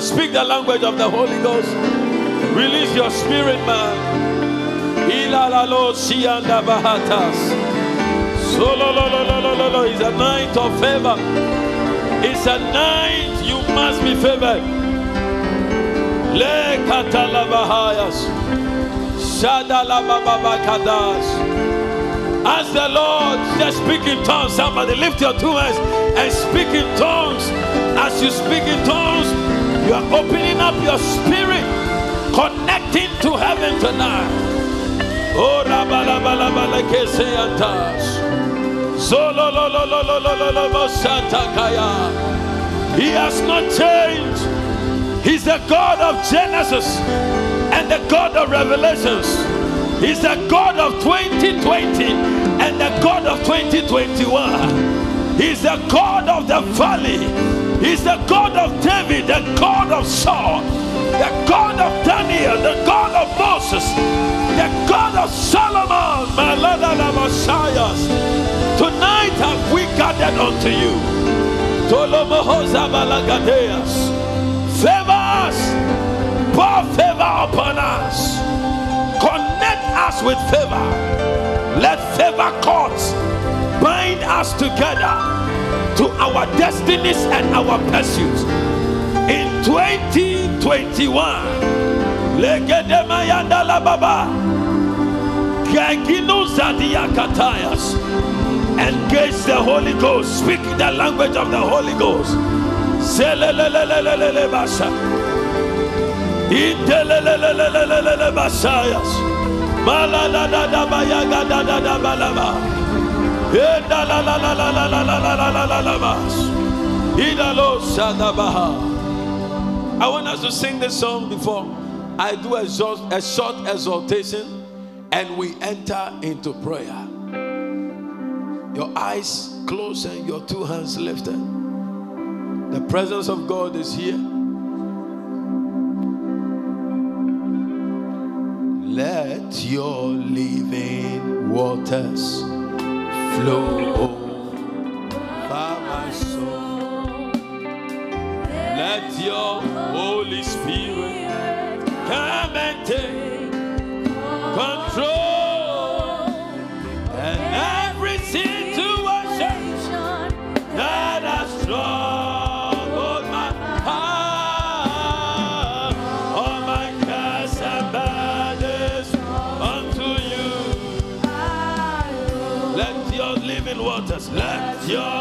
Speak the language of the Holy Ghost. Release your spirit, man. Ila la lo sianda bahatas. Solo lo lo lo lo lo. It's a night of favor. It's a night you must be favored. Le kata la bahayas. Shada la baba kadas. Ask the Lord, just speak in tongues. Somebody lift your two hands and speak in tongues. As you speak in tongues, you are opening up your spirit, connecting to heaven tonight. Oh, He has not changed. He's the God of Genesis and the God of Revelations. He's the God of 2020 and the God of 2021. He's the God of the valley He's the God of David, the God of Saul, the God of Daniel, the God of Moses, the God of Solomon, my Lord and Messiah. Tonight have we gathered unto you. Favor us, pour favor upon us, connect us with favor. Let favor courts bind us together to our destinies and our pursuits. In 2021, Legede Mayanda la Baba, Gagino Zadia Katayas, engage the Holy Ghost, speak the language of the Holy Ghost. Maladada bayaga da da da balaba. I want us to sing this song before I do a short, a short exhortation and we enter into prayer. Your eyes closed and your two hands lifted. The presence of God is here. Let your living waters flow over my soul. Let your Holy Spirit come and take control. And every your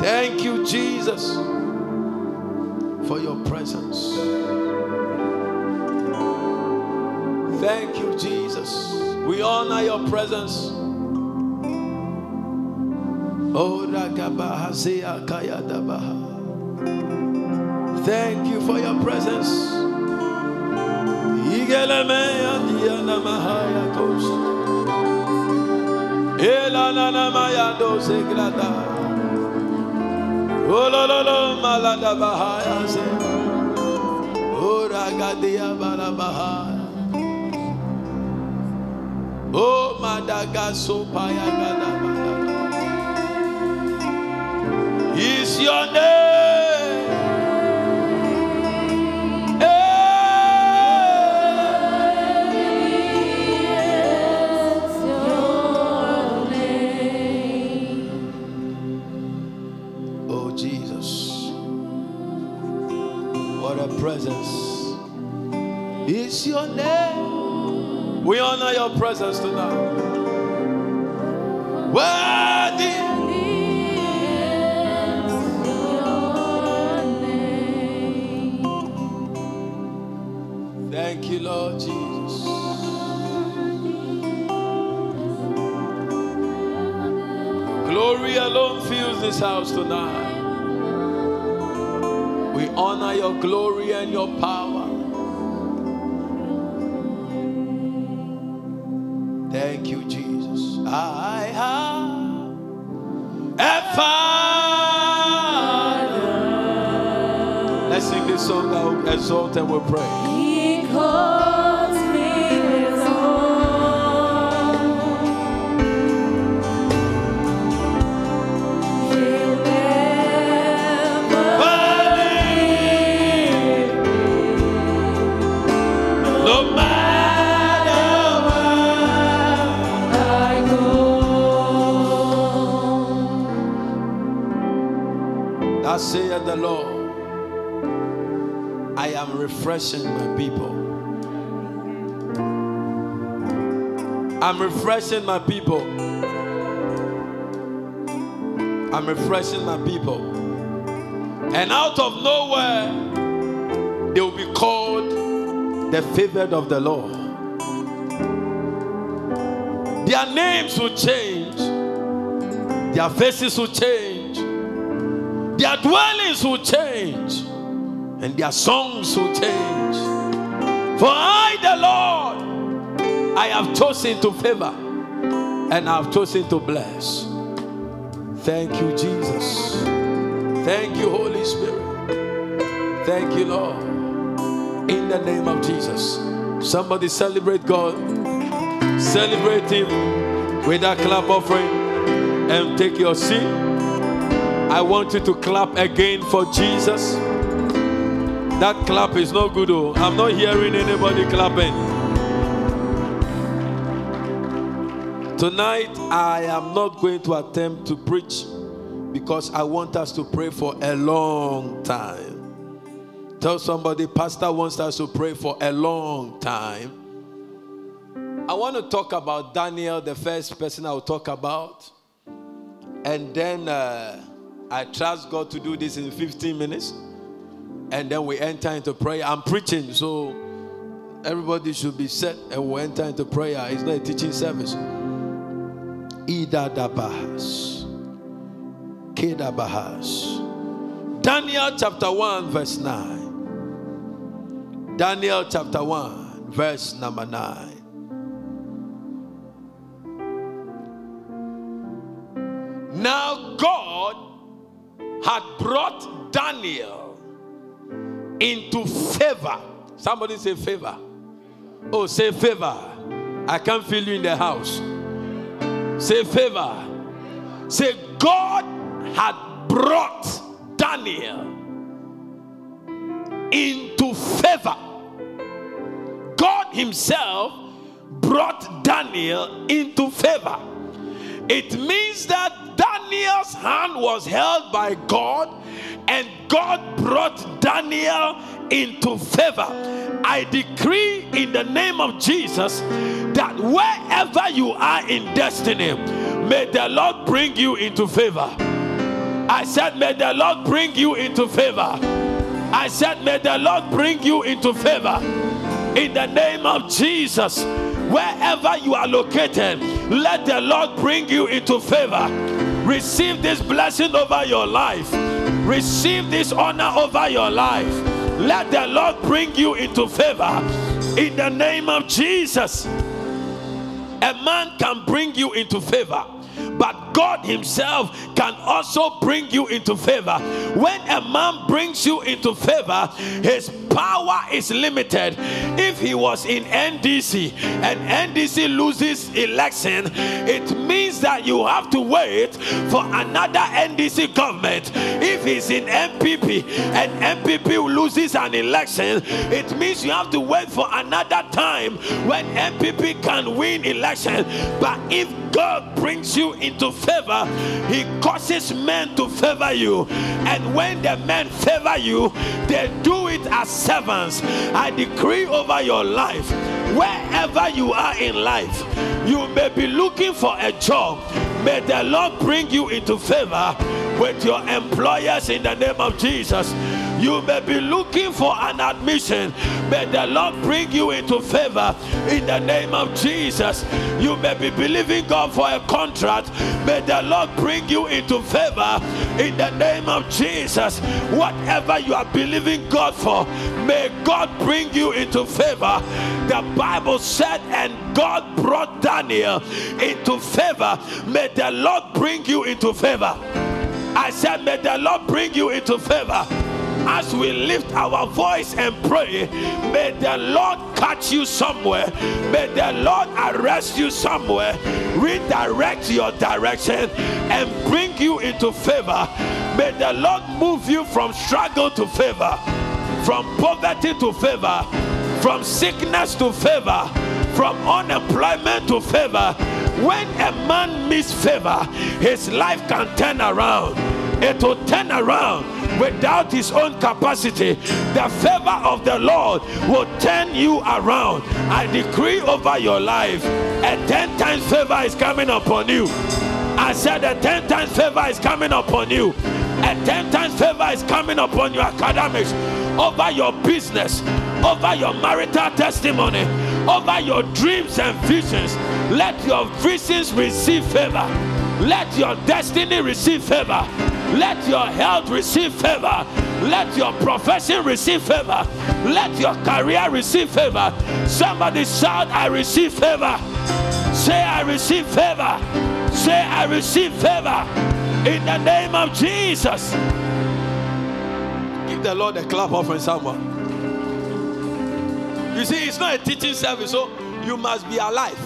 Thank you, Jesus, for your presence. Thank you, Jesus. We honor your presence. Oh. Thank you for your presence. Oh, lo, lo, malada bahaya se. Oh. Oh, madagaso paya gada Is your name. Your presence tonight. Worthy. Thank you, Lord Jesus. Glory alone fills this house tonight. We honor your glory and your power. Exalt and we'll pray. Refreshing my people. I'm refreshing my people. I'm refreshing my people. And out of nowhere, they will be called the favored of the Lord. Their names will change, their faces will change, their dwellings will change, and their songs will change. For I, the Lord, I have chosen to favor and I have chosen to bless. Thank you, Jesus. Thank you, Holy Spirit. Thank you, Lord. In the name of Jesus. Somebody celebrate God. Celebrate Him with that clap offering and take your seat. I want you to clap again for Jesus. That clap is not good. Oh. I'm not hearing anybody clapping. Tonight, I am not going to attempt to preach because I want us to pray for a long time. Tell somebody, Pastor wants us to pray for a long time. I want to talk about Daniel, the first person I'll talk about. And then uh, I trust God to do this in 15 minutes. And then we enter into prayer. I'm preaching, so everybody should be set and we'll enter into prayer. It's not a teaching service. Ida Dabahas. Keda Bahas. Daniel chapter 1, verse 9. Daniel chapter 1, verse number 9. Now God had brought Daniel into favor. Somebody say favor. Oh, say favor. I can't feel you in the house. Say favor. Say God had brought Daniel into favor. God Himself brought Daniel into favor. It means that Daniel's hand was held by God and God brought Daniel into favor. I decree in the name of Jesus that wherever you are in destiny, may the Lord bring you into favor. I said, May the Lord bring you into favor. I said, May the Lord bring you into favor. In the name of Jesus, wherever you are located, let the Lord bring you into favor. Receive this blessing over your life. Receive this honor over your life. Let the Lord bring you into favor. In the name of Jesus, a man can bring you into favor but God Himself can also bring you into favor. When a man brings you into favor, his power is limited. If he was in NDC and NDC loses election, it means that you have to wait for another NDC government. If he's in NPP and NPP loses an election, it means you have to wait for another time when NPP can win election. But if God brings you into favor, He causes men to favor you. And when the men favor you, they do it as servants. I decree over your life, wherever you are in life, you may be looking for a job. May the Lord bring you into favor with your employers in the name of Jesus. You may be looking for an admission. May the Lord bring you into favor in the name of Jesus. You may be believing God for a contract. May the Lord bring you into favor in the name of Jesus. Whatever you are believing God for, may God bring you into favor. The Bible said, and God brought Daniel into favor. May the Lord bring you into favor. I said, May the Lord bring you into favor. As we lift our voice and pray, may the Lord catch you somewhere. May the Lord arrest you somewhere, redirect your direction, and bring you into favor. May the Lord move you from struggle to favor, from poverty to favor, from sickness to favor, from unemployment to favor. When a man meets favor, his life can turn around. It will turn around without his own capacity. The favor of the Lord will turn you around. I decree over your life a 10 times favor is coming upon you. I said a 10 times favor is coming upon you. A 10 times favor is coming upon your academics, over your business, over your marital testimony, over your dreams and visions. Let your visions receive favor. Let your destiny receive favor. Let your health receive favor. Let your profession receive favor. Let your career receive favor. Somebody shout, I receive favor. Say, I receive favor. Say, I receive favor. In the name of Jesus. Give the Lord a clap offering, someone. You see, it's not a teaching service, so you must be alive.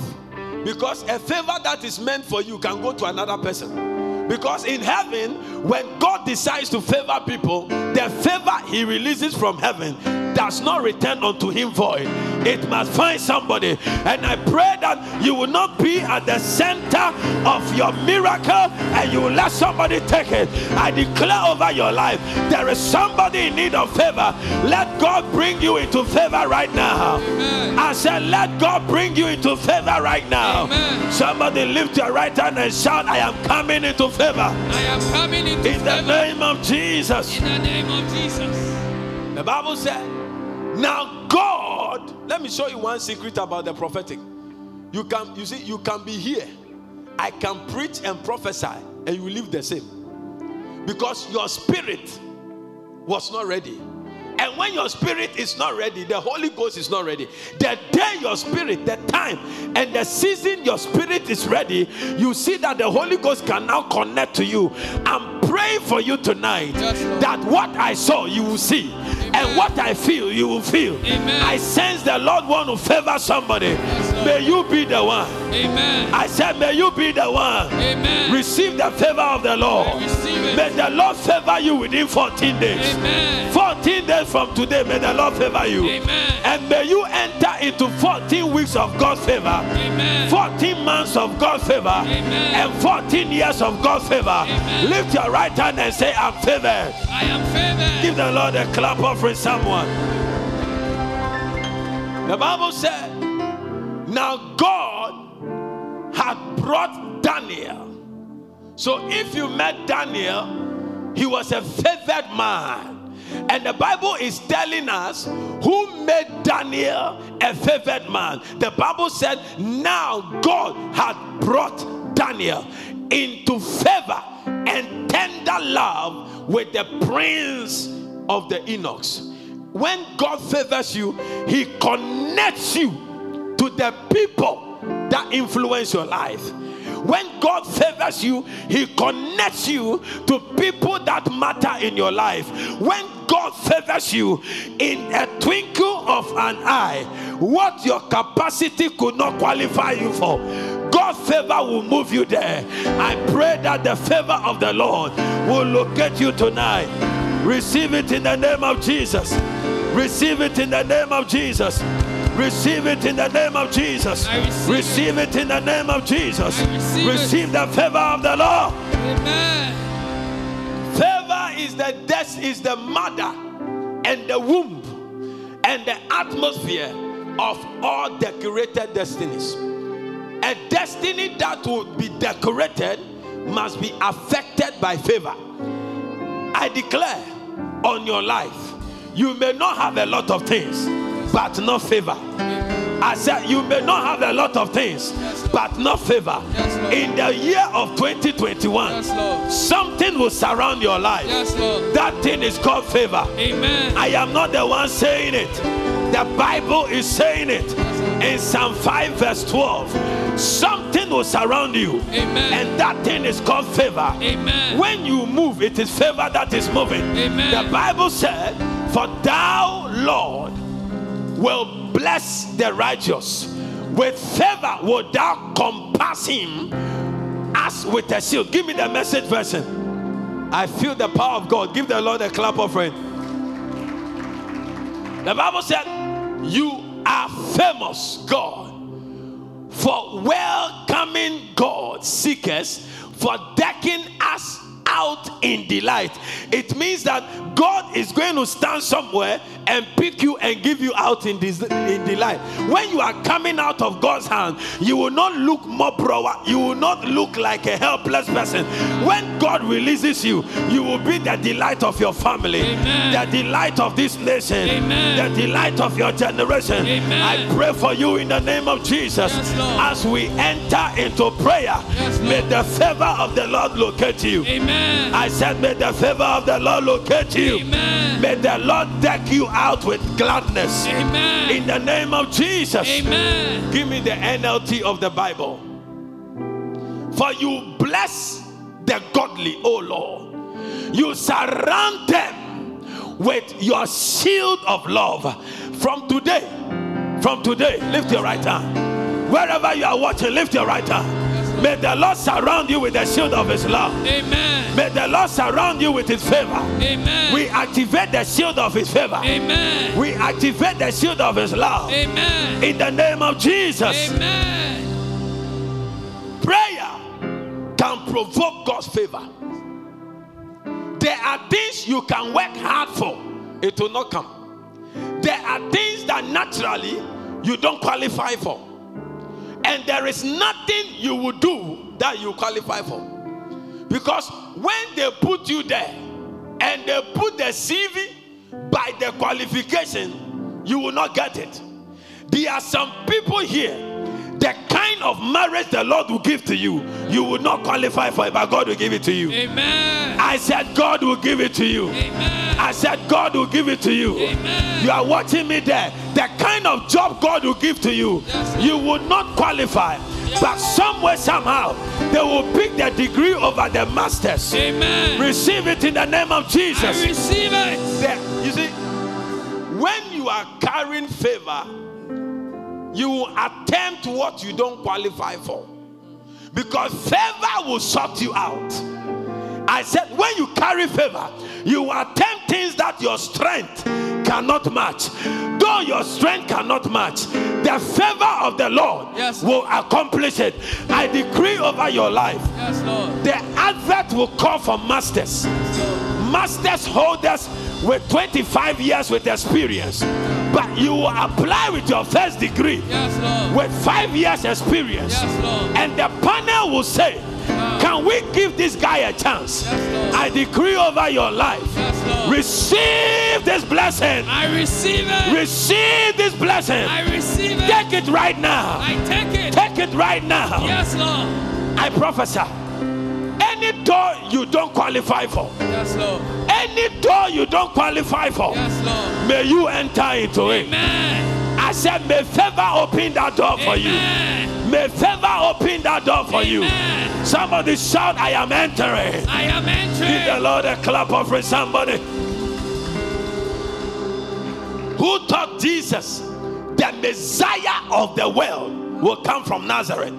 Because a favor that is meant for you can go to another person. Because in heaven, when God decides to favor people, the favor he releases from heaven does not return unto him void. It must find somebody. And I pray that you will not be at the center of your miracle and you will let somebody take it. I declare over your life there is somebody in need of favor. Let God bring you into favor right now. Amen. I said, Let God bring you into favor right now. Amen. Somebody lift your right hand and shout, I am coming into favor. I am coming into In the name of Jesus. in the name of Jesus. The Bible said, Now God, let me show you one secret about the prophetic. You can, you see, you can be here. I can preach and prophesy, and you live the same. Because your spirit was not ready. And when your spirit is not ready, the Holy Ghost is not ready. The day your spirit, the time, and the season your spirit is ready, you see that the Holy Ghost can now connect to you. I'm praying for you tonight Yes, that what I saw, you will see. And what I feel, you will feel. Amen. I sense the Lord want to favor somebody. Lord. May you be the one. Amen. I said, May you be the one. Amen. Receive the favor of the Lord. I receive it. May the Lord favor you within 14 days. Amen. 14 days from today, may the Lord favor you. Amen. And may you enter into 14 weeks of God's favor. Amen. 14 months of God's favor Amen. and 14 years of God's favor. Amen. Lift your right hand and say, I'm favored. I am favored. Give the Lord a clap offering, someone. The Bible said, Now God had brought Daniel. So if you met Daniel, he was a favored man. And the Bible is telling us who made Daniel a favored man. The Bible said, Now God had brought Daniel into favor and tender love with the prince of the eunuchs. When God favors you, He connects you to the people that influence your life. When God favors you, He connects you to people that matter in your life. When God favors you in a twinkle of an eye, what your capacity could not qualify you for, favor will move you there. I pray that the favor of the Lord will locate you tonight. Receive it in the name of Jesus. Receive it in the name of Jesus. Receive it in the name of Jesus. Receive it. Receive it in the name of Jesus. I receive. Receive the favor of the Lord. Amen. Favor is the death, is the mother and the womb and the atmosphere of all decorated destinies. A destiny that would be decorated must be affected by favor. I declare on your life, you may not have a lot of things, but not favor. I said, you may not have a lot of things, but not favor. Yes, In the year of 2021, Yes, something will surround your life. Yes, That thing is called favor. Amen. I am not the one saying it. The Bible is saying it in Psalm 5, verse 12. Something will surround you, Amen. and that thing is called favor. Amen. When you move, it is favor that is moving. Amen. The Bible said, For thou, Lord, will bless the righteous. With favor will thou compass him as with a shield. Give me the message version. I feel the power of God. Give the Lord a clap offering. The Bible said, You are famous, God, for welcoming God seekers, for decking us out in delight. It means that God is going to stand somewhere and pick you and give you out in, this, in delight. When you are coming out of God's hand, you will not look more brower, you will not look like a helpless person. When God releases you, you will be the delight of your family, Amen. the delight of this nation, Amen. the delight of your generation. Amen. I pray for you in the name of Jesus Yes, as we enter into prayer. Yes, may the favor of the Lord locate you. Amen. I said, May the favor of the Lord locate you. Amen. May the Lord deck you out with gladness. Amen. In the name of Jesus. Amen. Give me the NLT of the Bible. For you bless the godly, O Lord. You surround them with your shield of love. From today, from today, lift your right hand. Wherever you are watching, lift your right hand. May the Lord surround you with the shield of his love. Amen. May the Lord surround you with his favor. Amen. We activate the shield of his favor. Amen. We activate the shield of his love. Amen. In the name of Jesus. Amen. Prayer can provoke God's favor. There are things you can work hard for, it will not come. There are things that naturally you don't qualify for. And there is nothing you will do that you qualify for. Because when they put you there and they put the CV by the qualification, you will not get it. There are some people here, kind of marriage the Lord will give to you, you will not qualify for it, but God will give it to you. Amen. I said, God will give it to you. Amen. I said, God will give it to you. Amen. You are watching me there. The kind of job God will give to you, Yes, you will not qualify. But somewhere, somehow, they will pick their degree over the masters. Amen. Receive it in the name of I Jesus. receive it. There- you see, when you are carrying favor, you attempt what you don't qualify for. Because favor will sort you out. I said, when you carry favor, you attempt things that your strength cannot match. Though your strength cannot match, the favor of the Lord Yes. will accomplish it. I decree over your life. Yes, Lord. The advert will call for masters, masters holders with 25 years with experience. But you will apply with your first degree Yes, Lord. with five years experience. Yes, Lord. And the panel will say. Can we give this guy a chance? Yes, Lord. I decree over your life. Yes, Lord. Receive this blessing. I receive it. Receive this blessing. I receive it. Take it right now. I take it. Take it right now. Yes, Lord. I prophesy. Any door you don't qualify for, Yes, Lord. any door you don't qualify for, Yes, Lord. may you enter into it. Amen. I said, may favor open that door for you. May favor open that door for you. Somebody shout, I am entering. I am entering Give the. Lord a clap offering. Somebody who taught Jesus the Messiah of the world will come from Nazareth.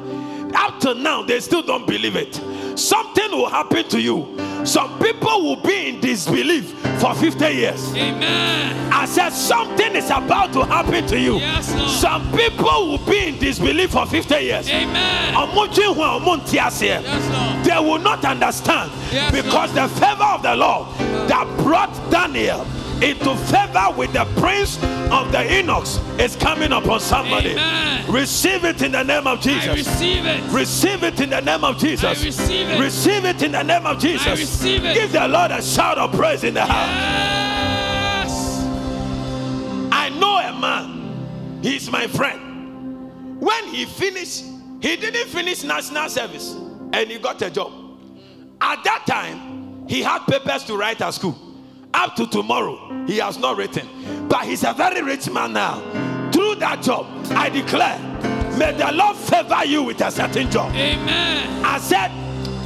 Up to now, they still don't believe it. Something will happen to you. Some people will be in disbelief for 50 years. Amen. I said something is about to happen to you. Yes, Lord. Some people will be in disbelief for 50 years. Amen. Ọmọ dwen ho a ọmọ nte aseɛ. Yes, Lord. They will not understand Yes, because the favor of the Lord that brought Daniel into favor with the prince of the eunuchs is coming upon somebody. Amen. Receive it in the name of I Jesus. receive it. Receive it in the name of Jesus. I receive it. Receive it in the name of Jesus. Receive it. Give the Lord a shout of praise in the house. Yes. I know a man, he's my friend. When he finished, he didn't finish national service and he got a job. At that time, he had papers to write at school. Up to tomorrow, he has not written. But he's a very rich man now. Through that job, I declare, may the Lord favor you with a certain job. Amen. I said,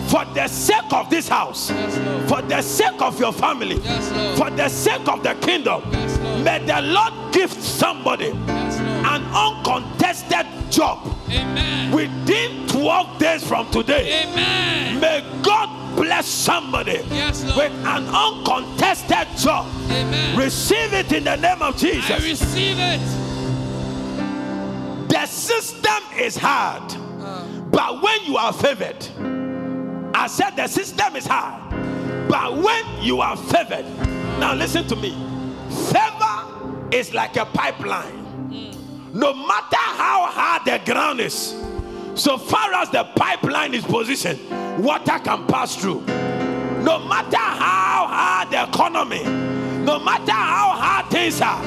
for the sake of this house, Yes, for the sake of your family, Yes, for the sake of the kingdom, Yes, may the Lord give somebody an uncontested job Amen. within 12 days from today. Amen. May God bless somebody with an uncontested job. Amen. Receive it in the name of I Jesus. receive it. The system is hard, uh. but when you are favored, I said the system is hard, but when you are favored, now listen to me. Favor is like a pipeline. No matter how hard the ground is, so far as the pipeline is positioned, water can pass through. No matter how hard the economy, no matter how hard things are,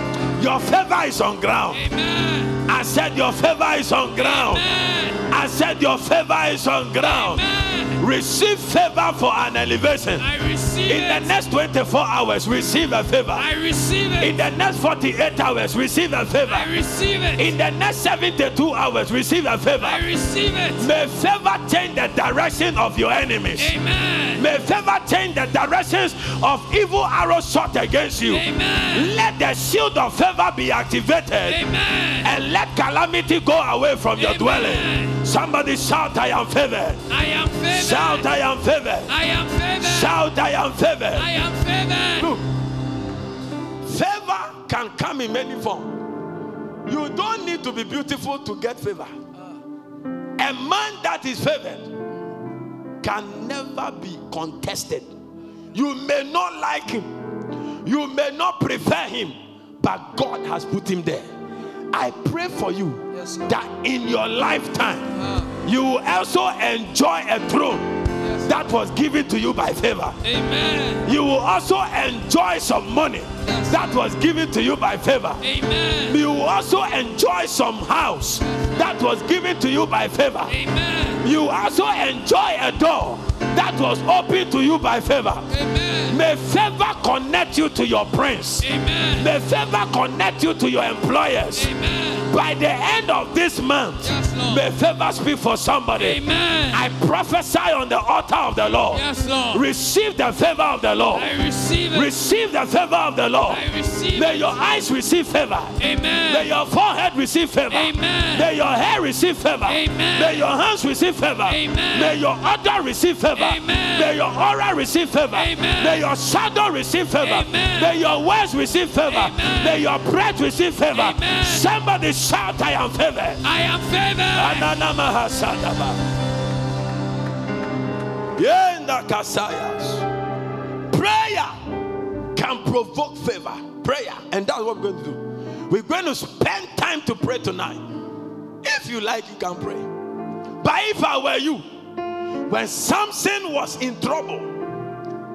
your favor is on ground. Amen. I said your favor is on ground. Amen. I said your favor is on ground. Amen. Receive favor for an elevation. I receive In the next 24 hours, receive a favor. I receive In the next 48 hours, receive a favor. I receive it. In the next 72 hours, receive a favor. I receive it. May favor change the direction of your enemies. Amen. May favor change the directions of evil arrows shot against you. Amen. Let the shield of favor be activated Amen. and let calamity go away from your dwelling. Somebody shout, I am favored. I am favored. Shout, I am favored. I am favored. Shout, I am favored. I am favored. Look, favor can come in many forms. You don't need to be beautiful to get favor. A man that is favored can never be contested. You may not like him, you may not prefer him, but God has put him there. I pray for you Yes, that in your lifetime Ah, you will also enjoy a throne yes. that was given to you by favor. Amen. You will also enjoy some money Yes. that was given to you by favor. Amen. You will also enjoy some house that was given to you by favor. Amen. You also enjoy a door that was opened to you by favor. Amen. May favor connect you to your prince. Amen. May favor connect you to your employers. Amen. By the end of this month, Yes, Lord. May favor speak for somebody. Amen. I prophesy on the altar of the Lord. Yes, Lord. Receive the favor of the Lord. I receive it. Receive the favor of the Lord. I receive May it. your eyes receive favor. May your forehead receive favor. Amen. May your hair receive favor. Amen. May your hands receive favor. Amen. May your odor receive favor. Amen. May your aura receive favor. Amen. May your shadow receive favor. Amen. May your words receive favor. May your breath receive favor. Somebody shout, I am favored. I am favored. Yenda kasayas. Prayer can provoke favor. Prayer. And that's what we're going to do. We're going to spend time to pray tonight. If you like, you can pray. But if I were you, when Samson was in trouble,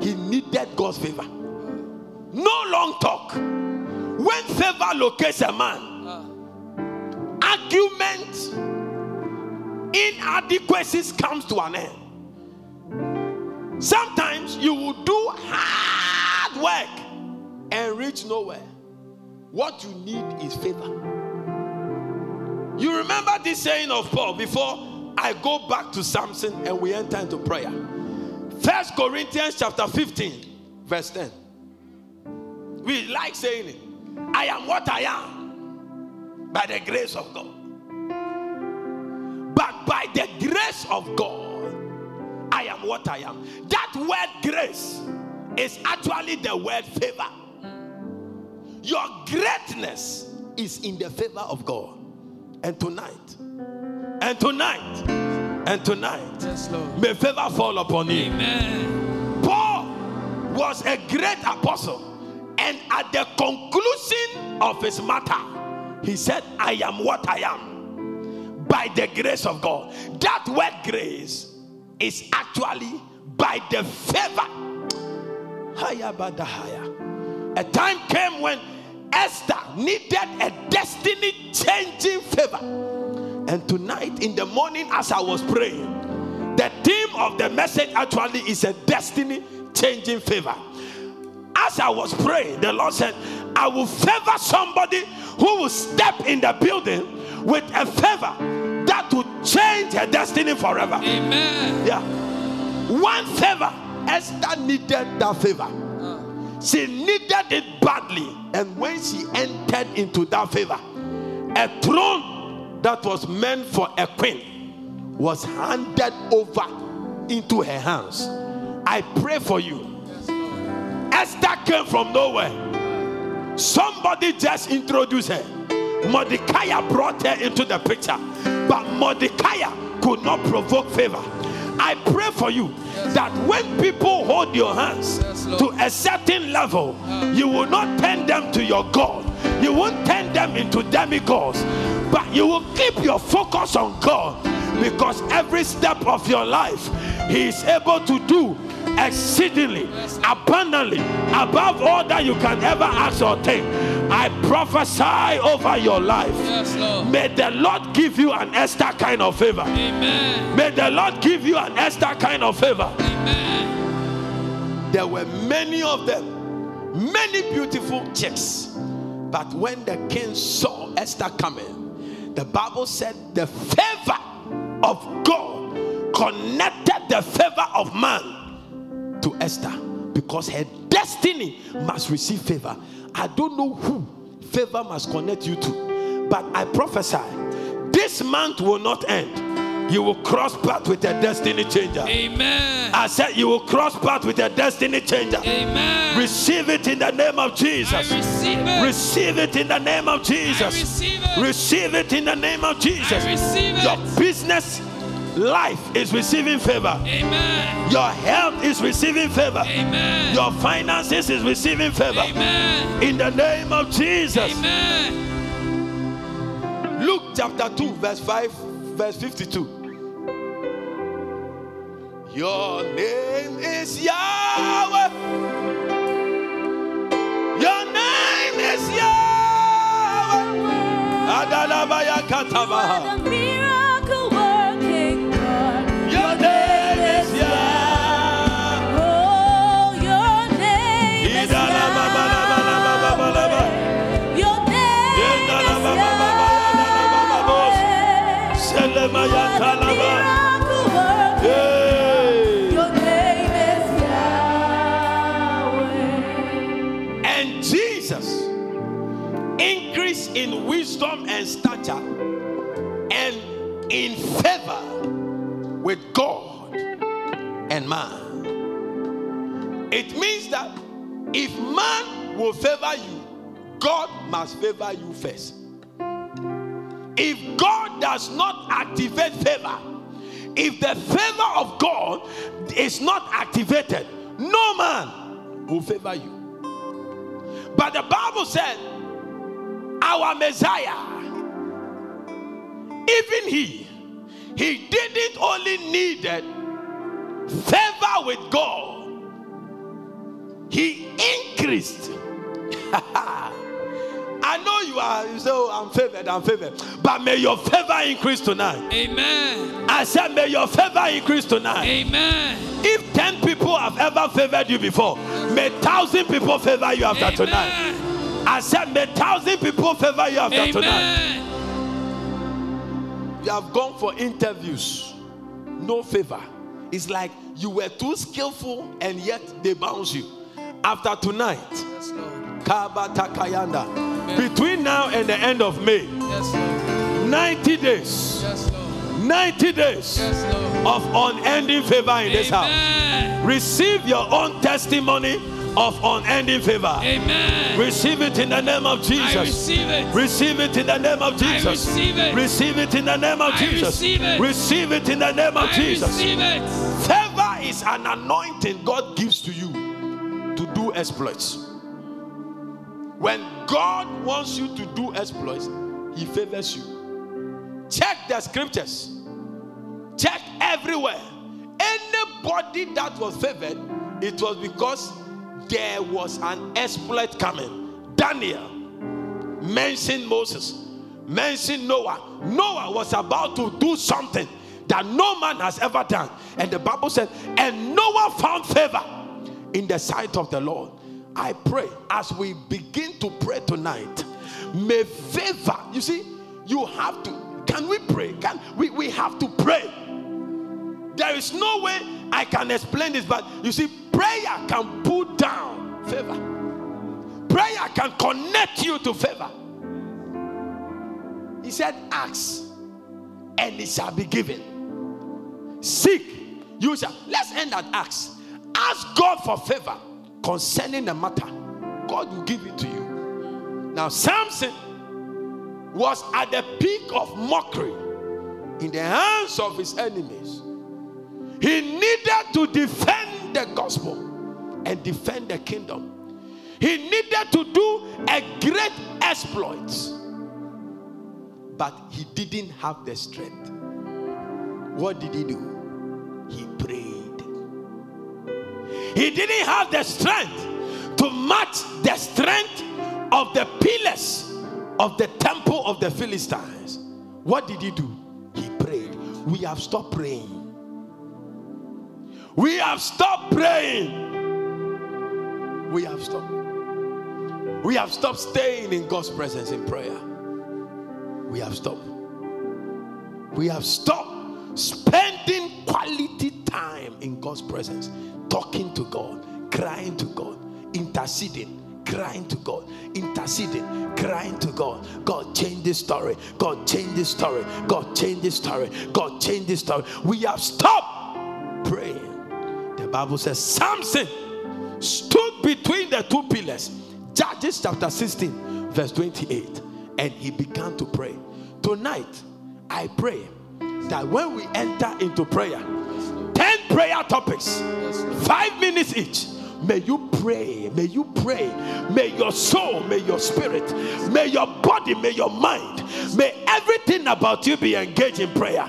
he needed God's favor. No long talk. When favor locates a man, argument inadequacies comes to an end sometimes you will do hard work and reach nowhere what you need is favor you remember this saying of paul before i go back to samson and we enter into prayer first corinthians chapter 15 verse 10 we like saying it i am what i am by the grace of God. But by the grace of God, I am what I am. That word grace is actually the word favor. Your greatness is in the favor of God. And tonight, and tonight, and tonight, Yes, may favor fall upon you. Amen. Paul was a great apostle, and at the conclusion of his matter, he said, I am what I am by the grace of God. That word grace is actually by the favor. Haya bada haya. A time came when Esther needed a destiny changing favor. And tonight, in the morning, as I was praying, the theme of the message actually is a destiny changing favor. As I was praying, the Lord said, I will favor somebody who will step in the building with a favor that will change her destiny forever. Amen. Yeah. One favor, Esther needed that favor. She needed it badly. And when she entered into that favor, a throne that was meant for a queen was handed over into her hands. I pray for you. Esther came from nowhere. Somebody just introduced her. Mordecai brought her into the picture, but Mordecai could not provoke favor. I pray for you that when people hold your hands Yes, to a certain level, you will not turn them to your God. You won't turn them into demigods, but you will keep your focus on God because every step of your life, He is able to do exceedingly, abundantly, above all that you can ever ask or think. I prophesy over your life. Yes, Lord. May the Lord give you an Esther kind of favor. Amen. May the Lord give you an Esther kind of favor. Amen. There were many of them, many beautiful chicks. But when the king saw Esther coming, the Bible said the favor of God connected the favor of man to Esther because her destiny must receive favor. I don't know who favor must connect you to, but I prophesy this month will not end. You will cross path with a destiny changer. Amen. I said you will cross path with a destiny changer. Amen. Receive it in the name of I Jesus. receive it. Receive it in the name of I Jesus. receive it. Receive it in the name of Jesus. I receive Your business life is receiving favor. Amen. Your health is receiving favor. Amen. Your finances is receiving favor. Amen. In the name of Jesus. Amen. Luke chapter 2, verse 5, verse 52. Your name is Yahweh. Your name is Yahweh. Adalabaya katabaha. It means that if man will favor you, God must favor you first. If God does not activate favor, if the favor of God is not activated, no man will favor you. But the Bible said, our Messiah, even he, he didn't only needed favor with God, he increased. I know you are, you say, oh, I'm favored, I'm favored. But may your favor increase tonight. Amen. I said, may your favor increase tonight. Amen. If 10 people have ever favored you before, may 1,000 people favor you after tonight. I said, may 1,000 people favor you after tonight. You have gone for interviews, no favor. It's like you were too skillful and yet they bounce you. After tonight, Yes, Lord. Kaba Takayanda. Between now and the end of May, Yes, 90 days, Yes, 90 days of unending favor in this house. Receive your own testimony of unending favor. Amen. Receive it in the name of I Jesus. receive it. Receive it in the name of I Jesus. receive it. Receive it in the name of I Jesus. receive it. Receive it in the name of I Jesus. receive it. Favor is an anointing God gives to you to do exploits. When God wants you to do exploits, He favors you. Check the scriptures. Check everywhere. Anybody that was favored, it was because there was an exploit coming. Daniel mentioned Moses, mentioned Noah. Noah was about to do something that no man has ever done. And the Bible said, and Noah found favor in the sight of the Lord. I pray as we begin to pray tonight, may favor, you see, you have to. Can we pray? Can we, we have to pray? There is no way I can explain this, but you see, prayer can put down favor. Prayer can connect you to favor. He said, Ask, and it shall be given. Seek, you shall. Let's end at ask. Ask God for favor concerning the matter. God will give it to you. Now, Samson was at the peak of mockery in the hands of his enemies. He needed to defend the gospel and defend the kingdom. He needed to do a great exploit, but he didn't have the strength. What did he do? He prayed. He didn't have the strength to match the strength of the pillars of the temple of the Philistines. What did he do? He prayed. We have stopped praying. We have stopped praying. We have stopped. We have stopped staying in God's presence in prayer. We have stopped. We have stopped spending in God's presence, talking to God, crying to God, interceding, crying to God, interceding, crying to God. God, change this story. God, change this story. God, change this story. God, change this story. We have stopped praying. The Bible says Samson stood between the two pillars. Judges chapter 16, verse 28. And he began to pray. Tonight, I pray that when we enter into prayer, 10 prayer topics, five minutes each. May you pray, may you pray, may your soul, may your spirit, may your body, may your mind, may everything about you be engaged in prayer.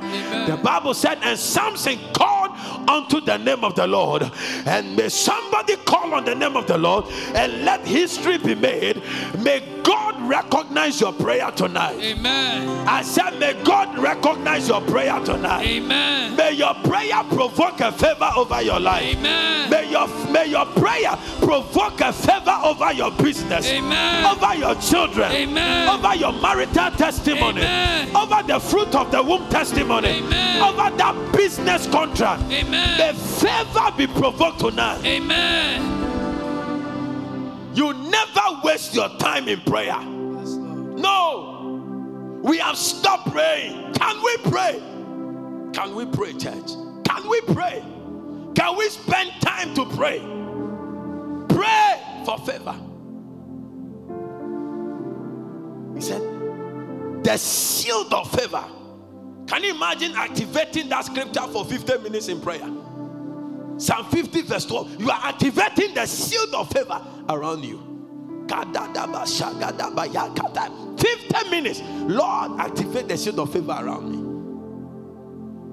The Bible said, and Samson called unto the name of the Lord, and may somebody call on the name of the Lord and let history be made. May God recognize your prayer tonight. Amen. I said, May God recognize your prayer tonight. Amen. May your prayer provoke a favor over your life. Amen. May your, may your prayer provoke a favor over your business, Amen. over your children, Amen. over your marital testimony, Amen. over the fruit of the womb testimony, Amen. over that business contract. May Amen. favor be provoked tonight. Amen. You never waste your time in prayer. Yes, No, we have stopped praying. Can we pray? Can we pray, church? Can we pray? Can we spend time to pray? Pray for favor. He said, the shield of favor. Can you imagine activating that scripture for 15 minutes in prayer? Psalm 50, verse 12. You are activating the shield of favor around you. 15 minutes. Lord, activate the shield of favor around me.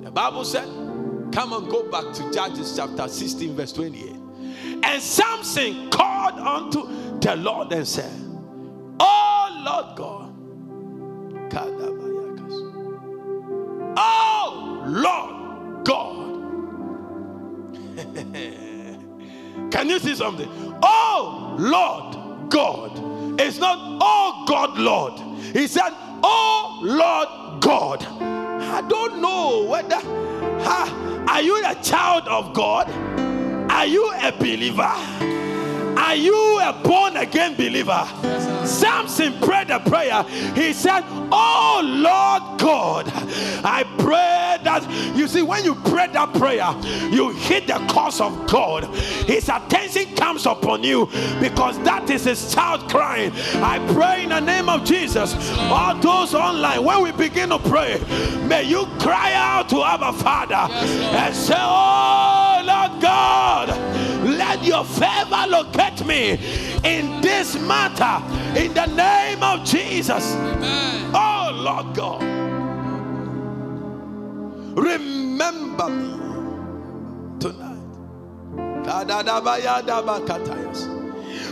The Bible said, come and go back to Judges chapter 16, verse 28. And Samson called unto the Lord and said, Oh Lord God, Lord God. Can you see something? Oh Lord God. It's not oh God Lord. He said, Oh Lord God. I don't know whether ha, are you a child of God? Are you a believer? Are you a born again believer? Samson prayed a prayer. He said, Oh Lord God, I pray that you see, when you pray that prayer, you hit the cause of God. His attention comes upon you because that is his child crying. I pray in the name of Jesus. All those online, when we begin to pray, may you cry out to our Father and say, Oh Lord God, let your favor locate me in this matter in the name of Jesus. Amen. Oh Lord God, remember me tonight.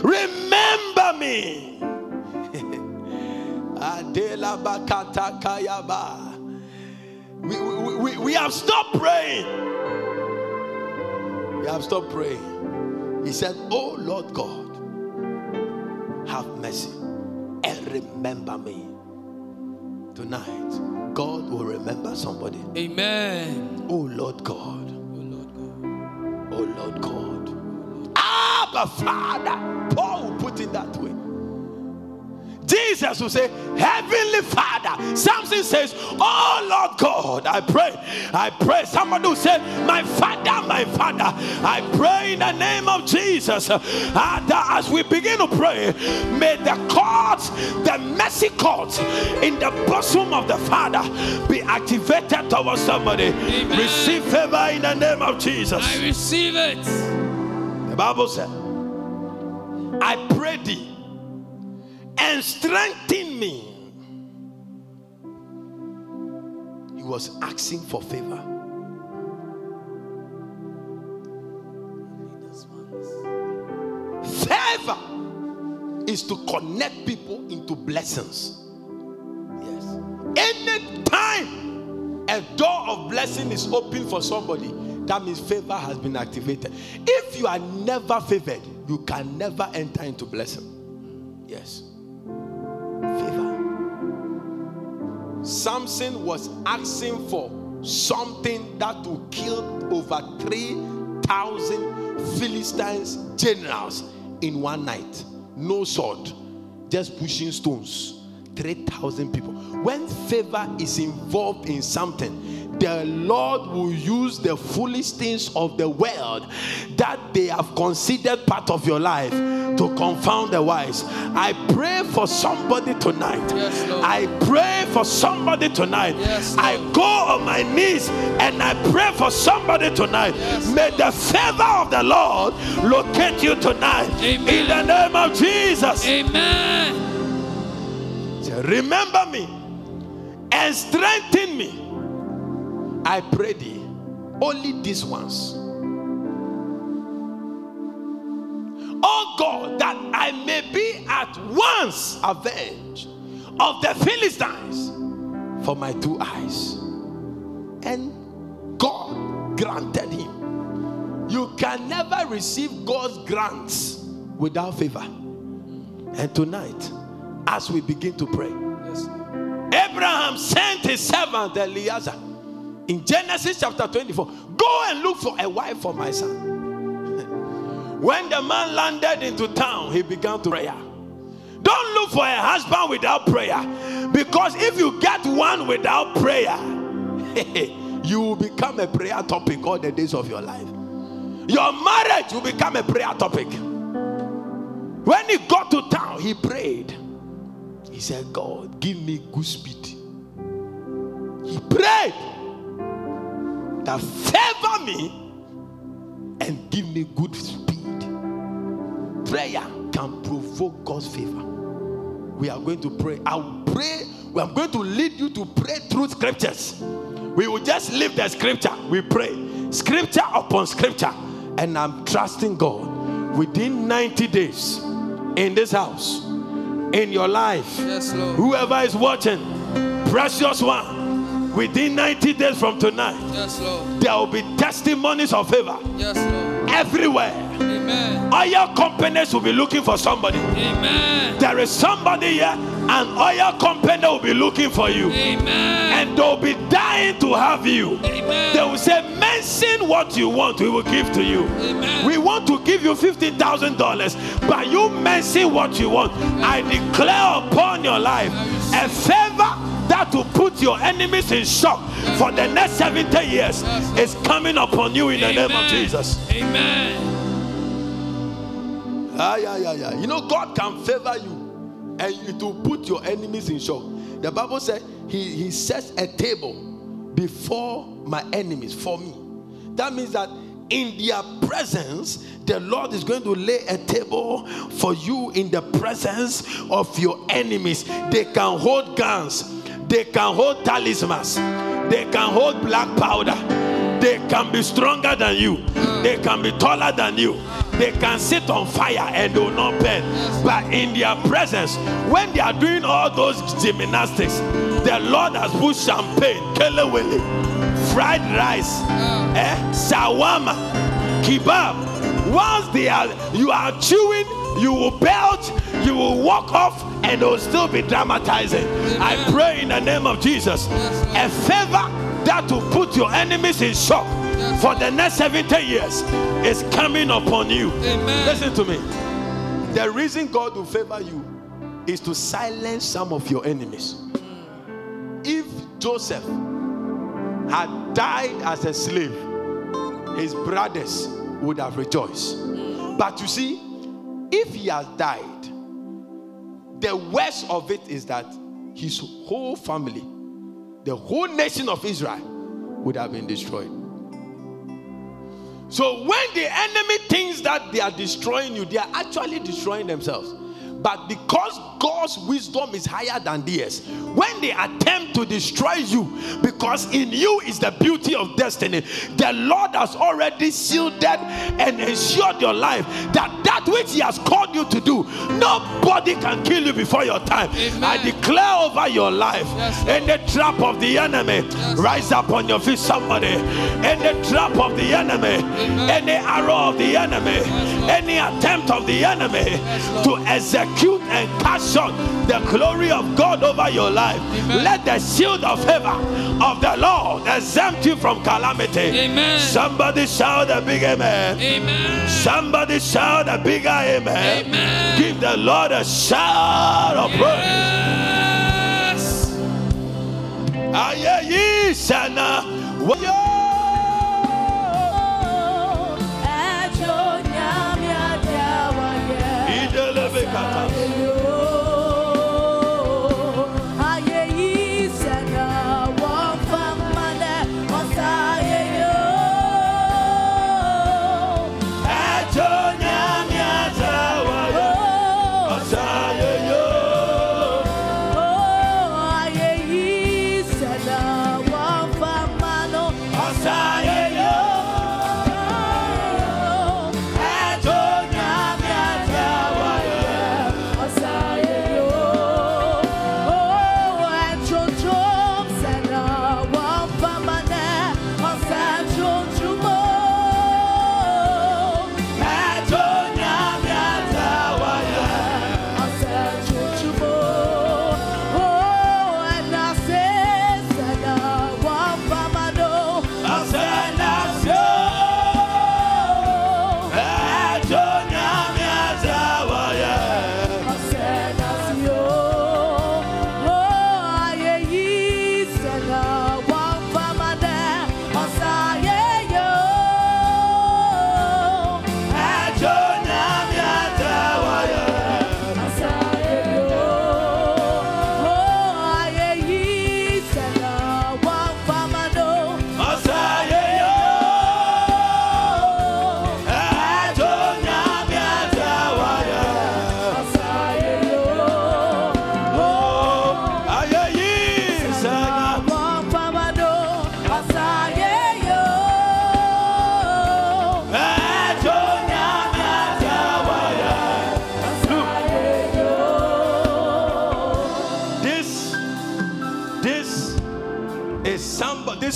Remember me. Ah, we, we, we, we have stopped praying. We have stopped praying. He said, Oh Lord God, have mercy and remember me. Tonight, God will remember somebody. Amen. Oh Lord God, Oh Lord God. oh Lord God. Abba Father. Paul put it that way. Jesus will say, Heavenly Father. Samson says, Oh Lord God, I pray, I pray. Somebody will say, My Father, my Father. I pray in the name of Jesus. uh, that as we begin to pray, may the courts, the mercy courts in the bosom of the Father be activated towards somebody. Amen. Receive favor in the name of Jesus. I receive it. The Bible said, I pray thee and strengthen me. He was asking for favor. Favor is to connect people into blessings. Yes. Anytime a door of blessing is open for somebody, that means favor has been activated. If you are never favored, you can never enter into blessing. Yes. Favor. Samson was asking for something that will kill over 3,000 Philistines generals in one night. No sword, just pushing stones. 3,000 people. When favor is involved in something, the Lord will use the foolish things of the world that they have considered part of your life to confound the wise. I pray for somebody tonight. Yes, Lord. I pray for somebody tonight. Yes, I go on my knees and I pray for somebody tonight. Yes, May the favor of the Lord locate you tonight. Amen. In the name of Jesus. Amen. Remember me and strengthen me. I pray thee, only these ones. Oh God, that I may be at once avenged of the Philistines for my two eyes. And God granted him. You can never receive God's grants without favor. And tonight, as we begin to pray, Yes, Abraham sent his servant Eliezer in Genesis chapter 24 go and look for a wife for my son. when the man landed into town, he began to pray. Don't look for a husband without prayer because if you get one without prayer, you will become a prayer topic all the days of your life. Your marriage will become a prayer topic. When he got to town, he prayed. He said, God, give me good speed. He prayed favor me and give me good speed. Prayer can provoke God's favor. We are going to pray. I will pray. We are going to lead you to pray through scriptures. We will just leave the scripture. We pray scripture upon scripture. And I'm trusting God within 90 days in this house, in your life, Yes, Lord. whoever is watching, precious one, within 90 days from tonight, Yes, Lord. there will be testimonies of favor Yes, Lord. everywhere. Amen. Oil companies will be looking for somebody. Amen. There is somebody here, an oil company will be looking for you, Amen. and they'll be dying to have you. Amen. They will say, Mention what you want, we will give to you. Amen. We want to give you $15,000, but you mention what you want. I declare upon your life a favor that will put your enemies in shock for the next 70 years is coming upon you in the name of Jesus. Amen. Ah, yeah, yeah, yeah. You know, God can favor you and it will put your enemies in shock. The Bible said he, he sets a table before my enemies for me. That means that in their presence, the Lord is going to lay a table for you in the presence of your enemies. They can hold guns, they can hold talismans, they can hold black powder. They can be stronger than you. They can be taller than you. They can sit on fire and will not burn. But in their presence, when they are doing all those gymnastics, the Lord has put champagne, kelewele, fried rice, eh, shawarma, kebab. Once they are, you are chewing, you will belch, you will walk off, and it will still be dramatizing. I pray in the name of Jesus, a favor that will put your enemies in shock for the next 70 years is coming upon you. Amen. Listen to me. The reason God will favor you is to silence some of your enemies. If Joseph had died as a slave, his brothers would have rejoiced. But you see, if he has died, the worst of it is that his whole family, the whole nation of Israel, would have been destroyed. So when the enemy thinks that they are destroying you, they are actually destroying themselves. But because God's wisdom is higher than theirs, when they attempt to destroy you, because in you is the beauty of destiny, the Lord has already shielded and ensured your life that that which He has called you to do, nobody can kill you before your time. Amen. I declare over your life, Yes, any trap of the enemy, rise up on your feet, somebody. Any trap of the enemy, any arrow of the enemy, Lord. any attempt of the enemy to execute and cast out the glory of God over your life. Amen. Let the shield of heaven of the Lord exempt you from calamity. Amen. Somebody shout a big amen. Amen. Somebody shout a bigger amen. Amen. Give the Lord a shout of praise. Yes. Aye, ye, sana. Wa-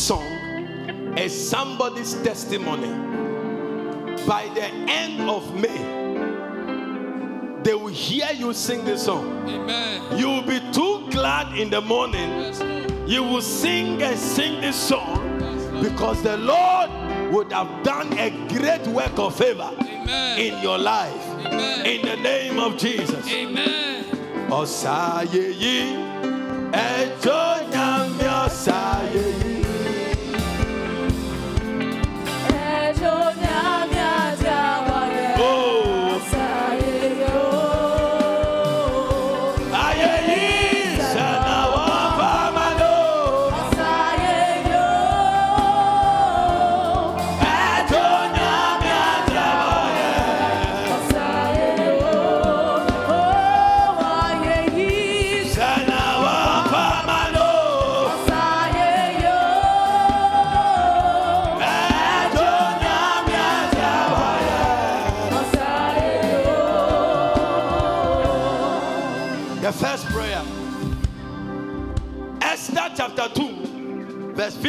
song is somebody's testimony. By the end of May, they will hear you sing this song. Amen. You will be too glad in the morning. You will sing and sing this song because the Lord would have done a great work of favor Amen. in your life. Amen. In the name of Jesus. Amen. Osayeyi, ejo nyame osayeyi.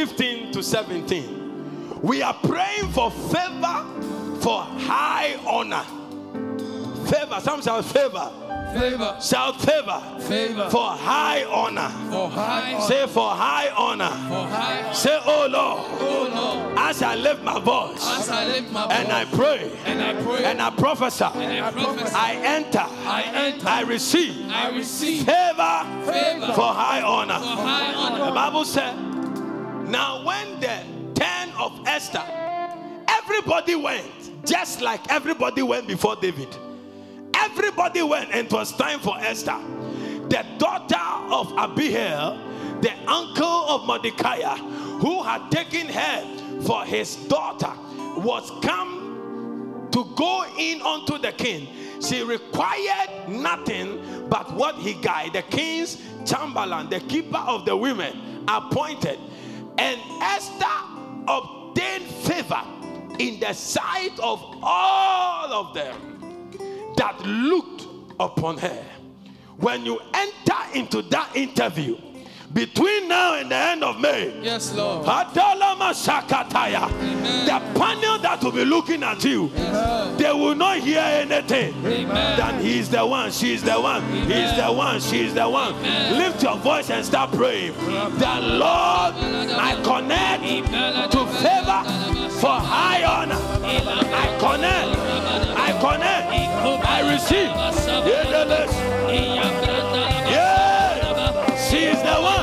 15 to 17. We are praying for favor for high honor. Favor, some shout favor. Favor. Shout favor. Favor. For high honor. For high honor. Say for high honor. For high Say, oh Lord, Oh Lord. as I lift my voice As I lift my and I pray and I pray and I prophesy, and I prophesy, I enter, I enter, I receive I receive favor favor for high for honor. The. Bible said, now when the turn of Esther, everybody went, just like everybody went before David. Everybody went, and it was time for Esther, the daughter of Abihail, the uncle of Mordecai, who had taken her for his daughter, was come to go in unto the king. She required nothing but what Hegai, the king's chamberlain, the keeper of the women, appointed. And Esther obtained favor in the sight of all of them that looked upon her. When you enter into that interview between now and the end of May, Yes, Lord. The panel that will be looking at you, they will not hear anything. Amen. That he's the one, she's the one, he's the one, she's the one. Lift your voice and start praying. The Lord, I connect to favor for high honor. I connect, I connect, I receive. Yeah, she is the one,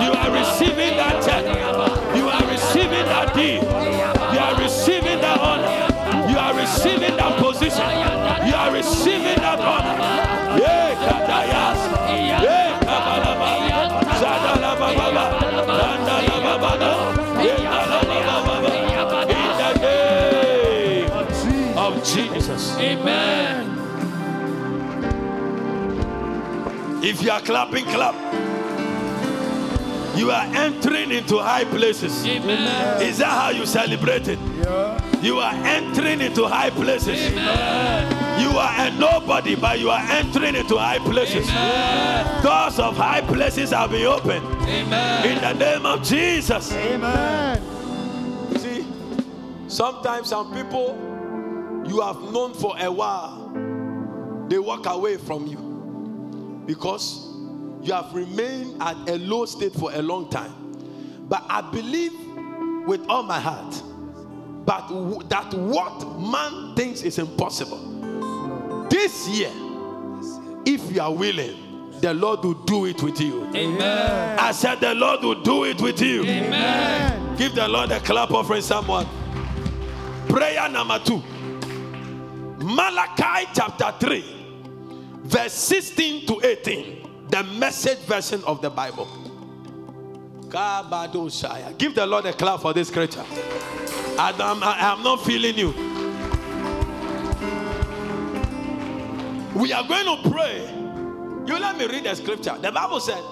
You are receiving that check. You are receiving that deed. You are receiving that honor. You are receiving that position. You are receiving that honor. In the name of Jesus. Amen. If you are clapping, clap. You are entering into high places. Amen. Is that how you celebrate it? You are entering into high places. You are a nobody, but you are entering into high places. Doors of high places have been opened. Amen. In the name of Jesus. Amen. See, sometimes some people you have known for a while, they walk away from you because you have remained at a low state for a long time. But I believe with all my heart but w- that what man thinks is impossible this year, if you are willing, the Lord will do it with you. Amen. I said, The Lord will do it with you. Amen. Give the Lord a clap offering, someone. Prayer number two Malachi chapter 3, verse 16 to 18. The message version of the Bible. Give the Lord a clap for this scripture. I am, I am not feeling you. We are going to pray. You let me read the scripture. The Bible said,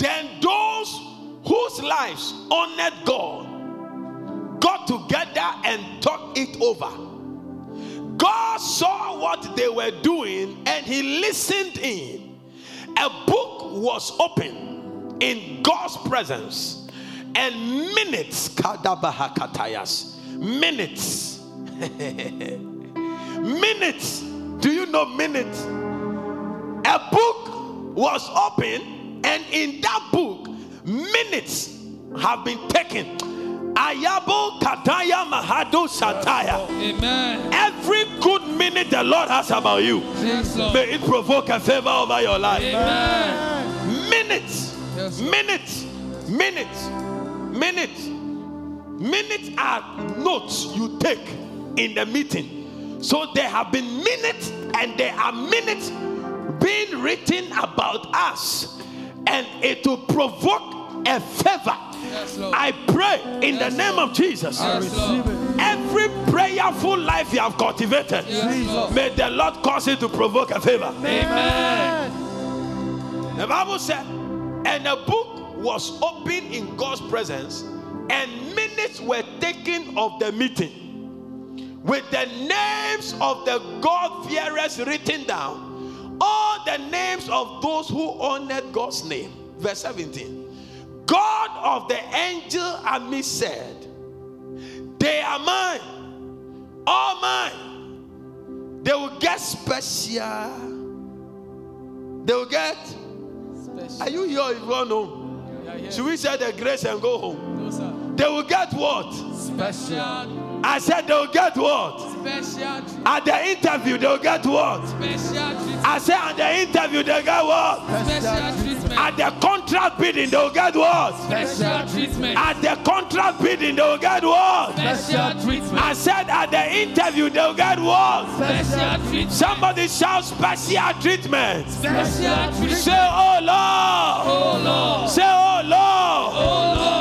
Then those whose lives honored God got together and talked it over. God saw what they were doing and he listened in. A book was opened in God's presence, and minutes, kadabahakatayas, minutes, minutes. Do you know minutes? A book was opened, and in that book, minutes have been taken. Ayabo kataya mahado sataya. Amen. Every good minute the Lord has about you, Yes, may it provoke a favor over your life. Amen. Minutes, Yes, minutes, minutes, minutes, minutes are notes you take in the meeting. So there have been minutes, and there are minutes being written about us, and it will provoke a favor. Yes, I pray in the name Lord. of Jesus. Yes, Every prayerful life you have cultivated, may the Lord cause it to provoke a favor. Amen. The Bible said, and a book was opened in God's presence, and minutes were taken of the meeting with the names of the God fearers written down, all the names of those who honored God's name. Verse 17. God of the angel army said, They are mine, all mine. They will get special. They will get. Special. Are you here? If you want home, should we share the grace and go home? They will get what? Special. I said they will get what? At the interview, they will get what? I said at the interview, they'll get what? At the contract bidding, they will get what? At the contract bidding, they will get what? I said at the interview, they will get what? Somebody shout special treatment. Special treatment. Say, oh Lord. Oh Lord. Say, oh Lord. Oh Lord.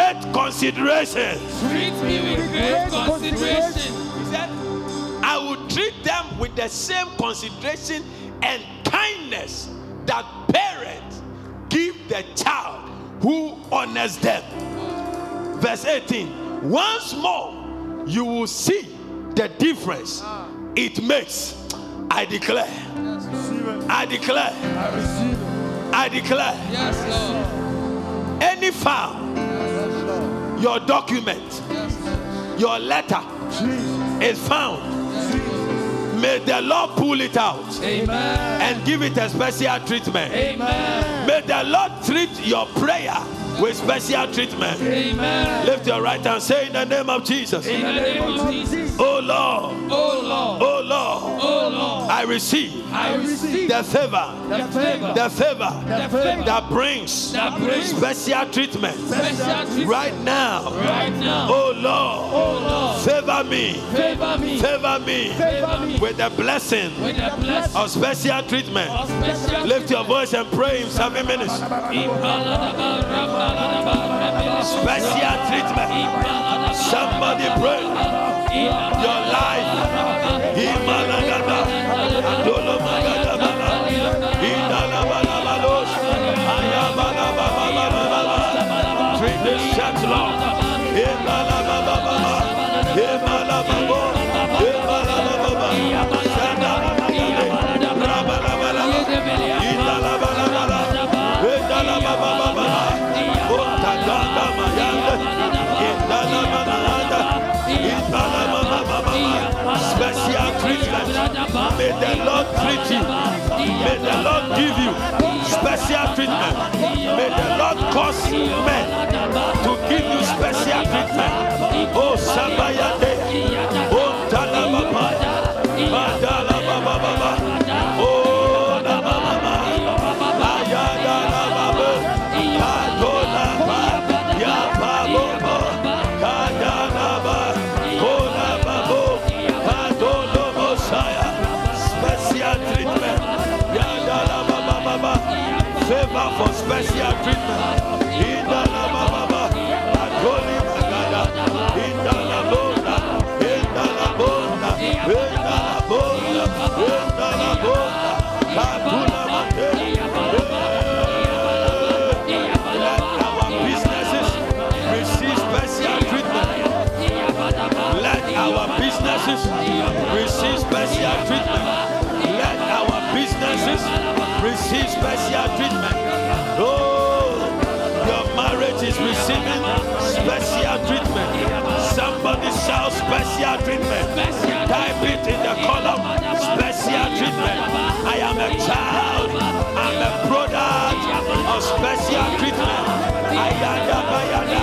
Treat me with great consideration. Treat me with great consideration. He said, I will treat them with the same consideration and kindness that parents give the child who honors them. Verse 18 Once more, you will see the difference ah. it makes. I declare, I declare, I receive. I declare, Yes, Lord. any file, Yes, Lord. Your document, your letter is found. May the Lord pull it out Amen. and give it a special treatment. Amen. May the Lord treat your prayer with special treatment. Amen. Lift your right hand, say in the name of Jesus. In the name of Jesus. Oh Lord, Oh Lord. oh Lord, Oh Lord. I receive I receive the favor, the favor, the favor the favor that brings that brings special treatment special treatment right now. right now. Oh Lord, Oh Lord, favor me, favor me, favor me favor me with the blessing with the blessing of special treatment. of special Lift your voice and pray in seven minutes. Special treatment. Somebody pray. Your life. Imalagada. Adolomagadabala. May the Lord treat you. May the Lord give you special treatment. May the Lord cause men to give you special treatment. Oh, Sabayade. Oh, Talababa. Receive special treatment. Oh, your marriage is receiving special treatment. Somebody shout special treatment. Type it in the column. Special treatment. I am a child. I'm a product of special treatment. Ayada bayada.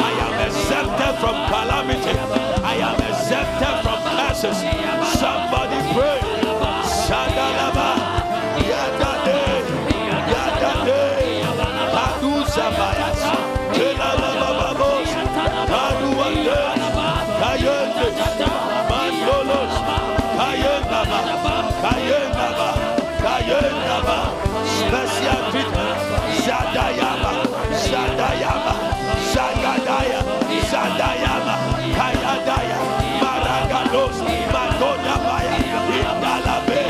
I am exempted from calamity. I am exempted from curses. Somebody pray. Indalabe.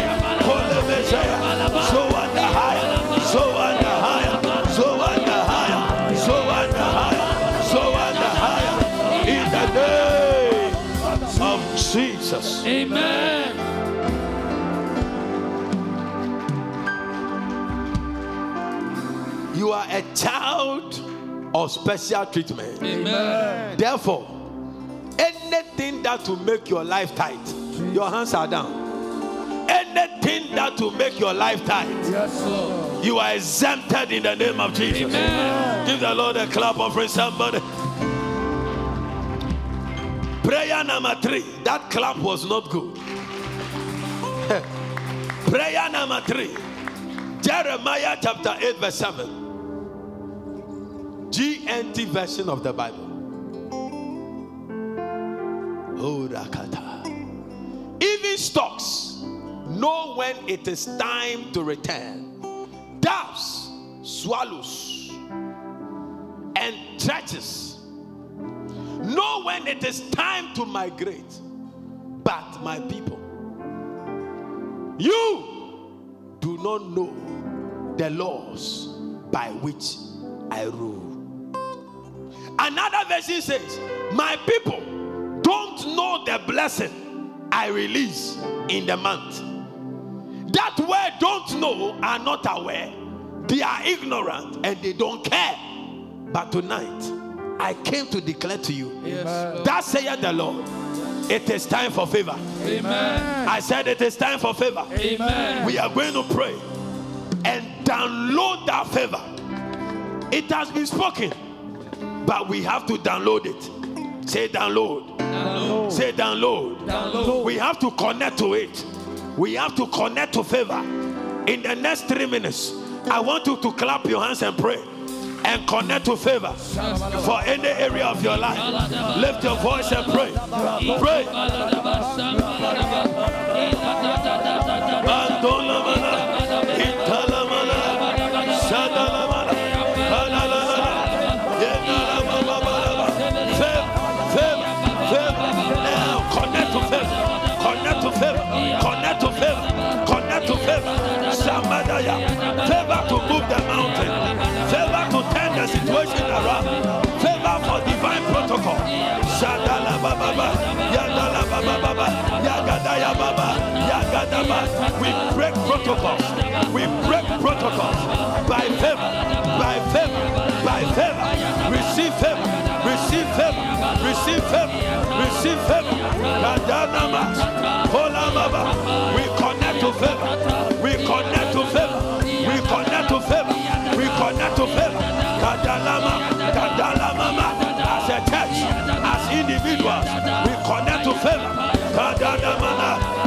Kolemezea. So and the higher. So and the higher. So and the higher. So and the higher. So and the higher. In the name of Jesus. Amen. You are a child of special treatment. Amen. Therefore, anything that will make your life tight, your hands are down. Anything that will make your life tight, Yes, you are exempted in the name of Jesus. Amen. Give the Lord a clap offering somebody. Prayer number three. That clap was not good. Prayer number three. Jeremiah chapter 8, verse 7. GNT version of the Bible. Oh. Even stocks know when it is time to return. Doves, swallows, and churches know when it is time to migrate. But my people, you do not know the laws by which I rule. Another version says, My people don't know the blessing I release in the month. That word don't know are not aware. They are ignorant and they don't care. But tonight, I came to declare to you Yes, Lord. that saith the Lord, it is time for favor. Amen. I said it is time for favor. Amen. We are going to pray and download that favor. It has been spoken, but we have to download it. Say download. Download. Say download. Download. We have to connect to it. We have to connect to favor. In the next three minutes, I want you to clap your hands and pray and connect to favor for any area of your life. Lift your voice and pray. Pray. Move the mountain. Favor to turn the situation around. Favor for divine protocol. Shadala baba, yadala baba, yagadaya baba, yagadaba. We break protocols. We break protocols by favor, by favor, by favor. Receive favor, receive favor, receive favor, receive favor. Kadanama, Holamaba. We connect to favor. We connect to favor. To favor. Kadalama, Kadalamama. As a church, as individuals, we connect to favor. Kadalamana,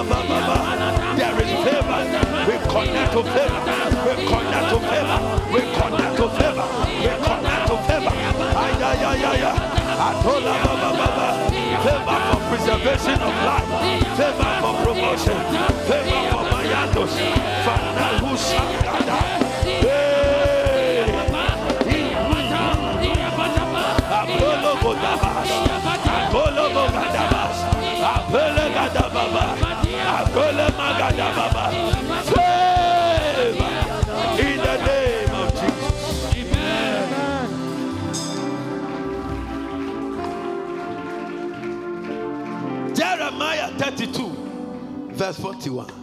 There is favor. We connect to favor. We connect to favor. We connect to favor. We connect to favor. Ay, ay, ay, ay, ay. Atola, baba, baba. Favor for preservation of life. Favor for promotion. Favor for mayatos. Fana, who shall In the name of Jesus. Amen. Jeremiah 32, verse 41.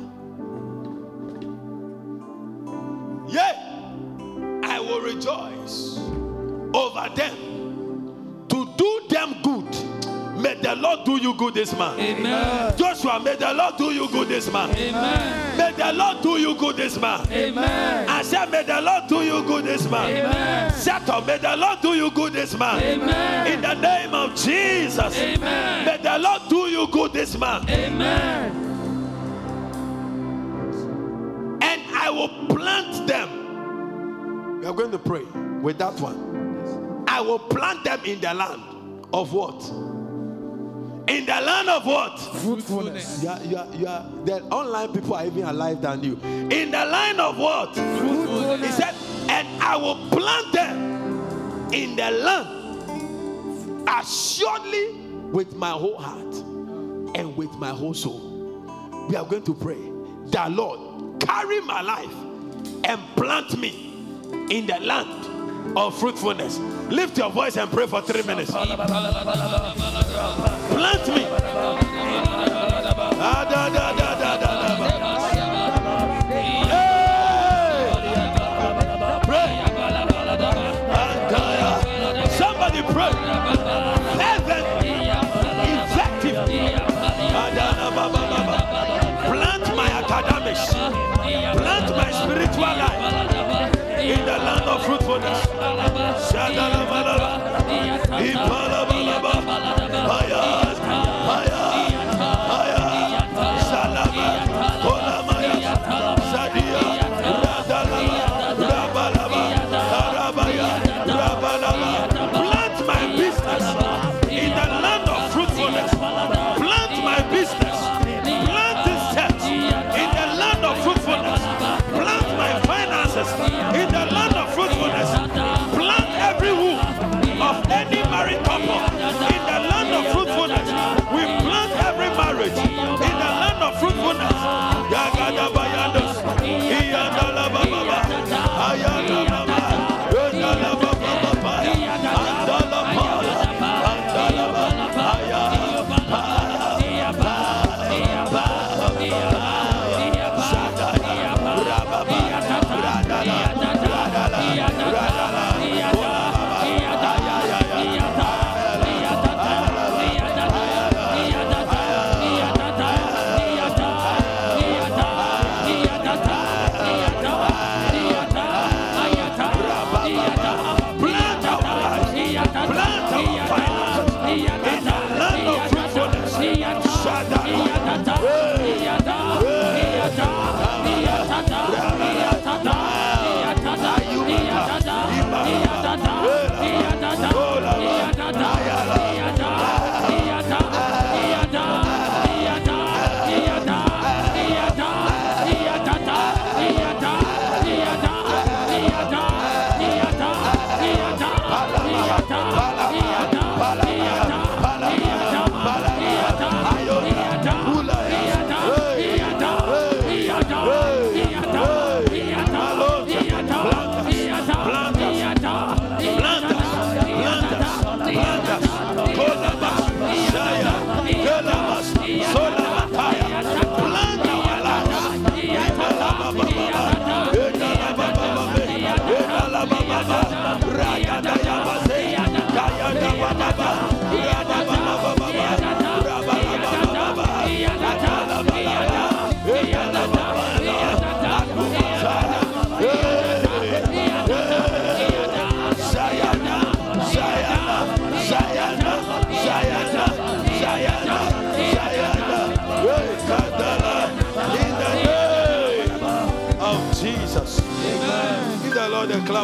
Good this man. Amen. Joshua, may the Lord do you good this man. Amen. May the Lord do you good this man. Amen. I said, May the Lord do you good this man. Amen. Settle, may the Lord do you good this man. Amen. In the name of Jesus. Amen. May the Lord do you good this man. Amen. And I will plant them. We are going to pray with that one. I will plant them in the land of what? In the land of what? Fruitfulness. You are, you are, you are, the online people are even alive than you. In the land of what? Fruitfulness. He said, and I will plant them in the land assuredly with my whole heart and with my whole soul. We are going to pray that Lord carry my life and plant me in the land of fruitfulness. Lift your voice and pray for three minutes. Plant me. Ah, da, da, da,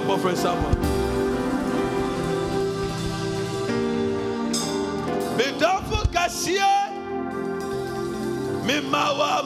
clap offering someone. Kɛseɛ memawa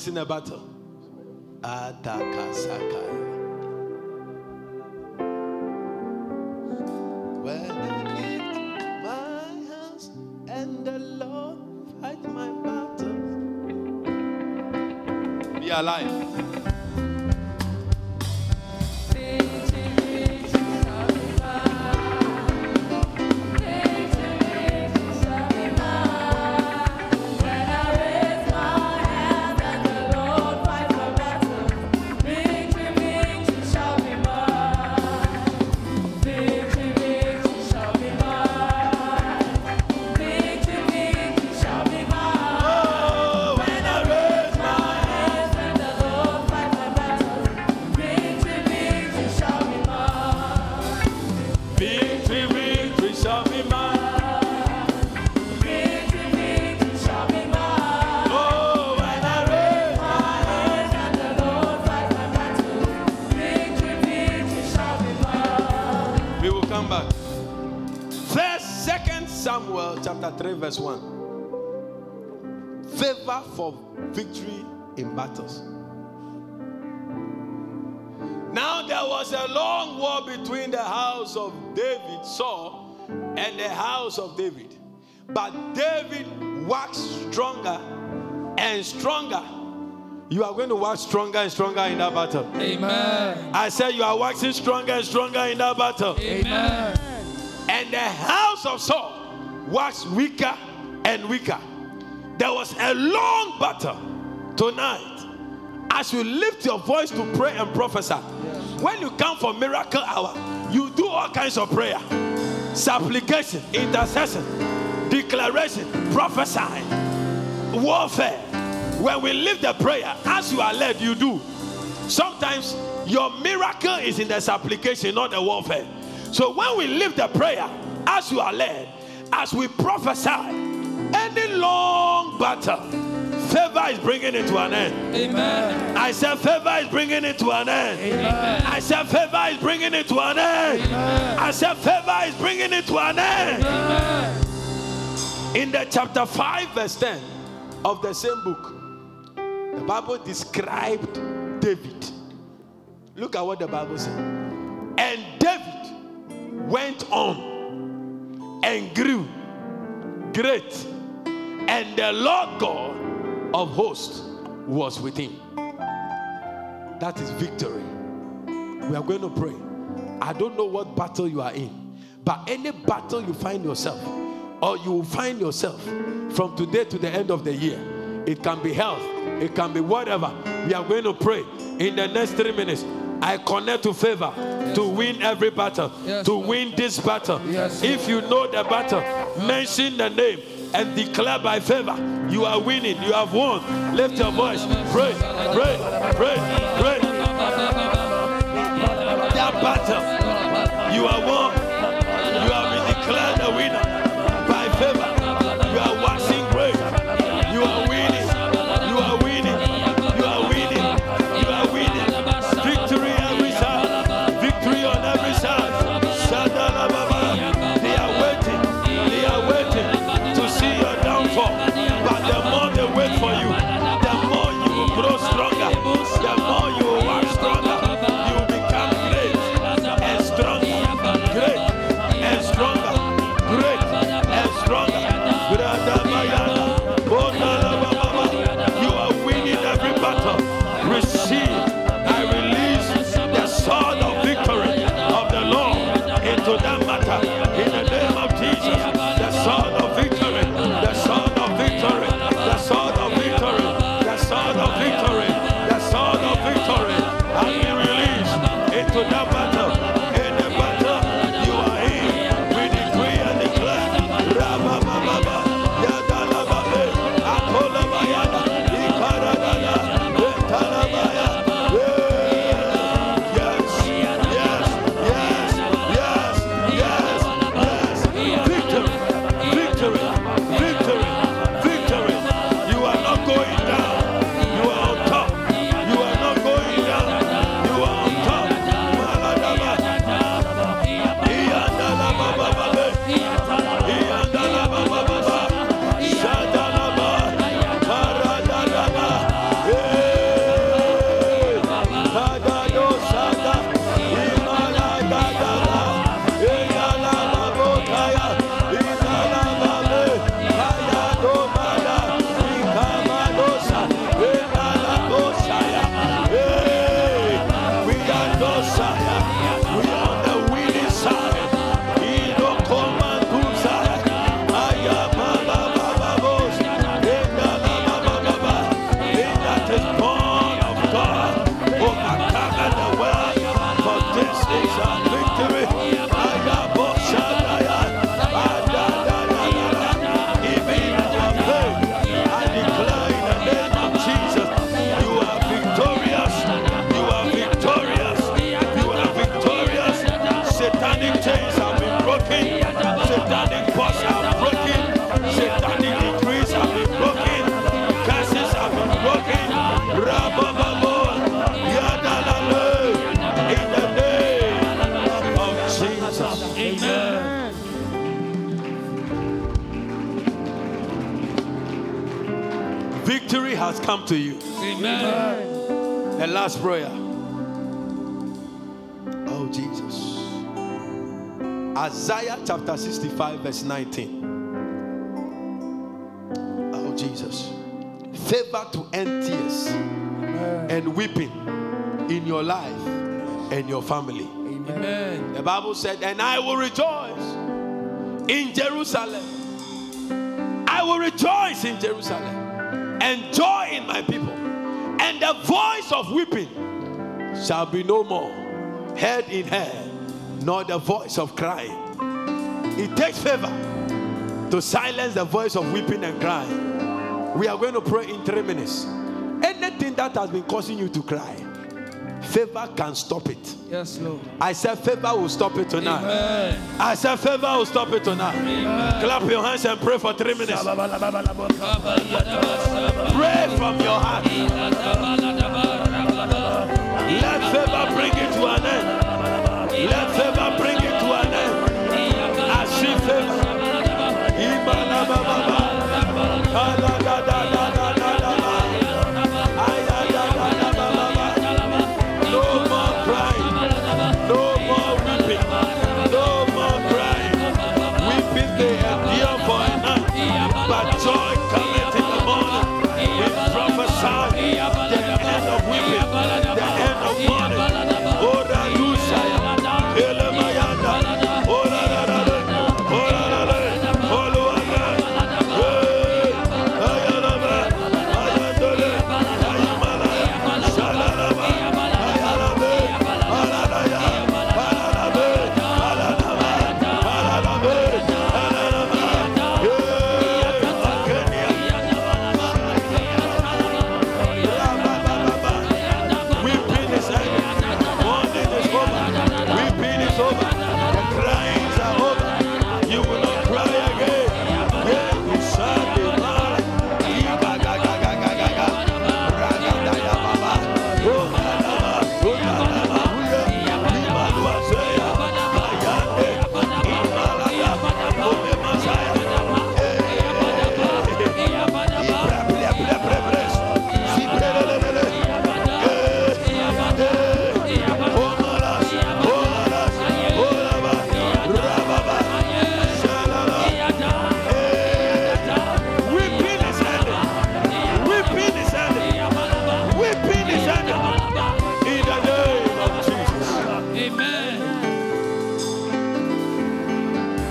is in a battle? Adakasakaya. When You are going to wax stronger and stronger in that battle. Amen. I said you are waxing stronger and stronger in that battle. Amen. And the house of Saul was weaker and weaker. There was a long battle tonight. As you lift your voice to pray and prophesy, when you come for miracle hour, you do all kinds of prayer, supplication, intercession, declaration, prophesying, warfare. When we lift the prayer, as you are led, you do. Sometimes your miracle is in the supplication, not the warfare. So when we lift the prayer, as you are led, as we prophesy, any long battle, favor is bringing it to an end. Amen. I said, favor is bringing it to an end. Amen. I said, favor is bringing it to an end. I said, favor is bringing it to an end. Amen. In the chapter 5, verse 10 of the same book, the Bible described David. Look at what the Bible said. And David went on and grew great, and the Lord God of hosts was with him. That is victory. We are going to pray. I don't know what battle you are in, but any battle you find yourself, or you will find yourself from today to the end of the year, it can be health, it can be whatever. We are going to pray in the next three minutes. I connect to favor to win every battle, Yes, to win this battle. Yes, if you know the battle, mention the name and declare by favor you are winning, you have won. Lift your voice, pray, pray, pray, pray. That battle, you are won. To you. Amen. The last prayer. Oh, Jesus. Isaiah chapter 65, verse 19. Oh, Jesus. Favor to end tears and weeping in your life and your family. Amen. The Bible said, And I will rejoice in Jerusalem. I will rejoice in Jerusalem and joy in my people. And the voice of weeping shall be no more heard in her, nor the voice of crying. It takes favor to silence the voice of weeping and crying. We are going to pray in three minutes. Anything that has been causing you to cry, favor can stop it. Yes, Lord. I said favor will stop it tonight. Amen. I said favor will stop it tonight. Clap your hands and pray for three minutes. Pray from your heart. Let favor bring it to an end. Let favor bring it to an end. I see favor.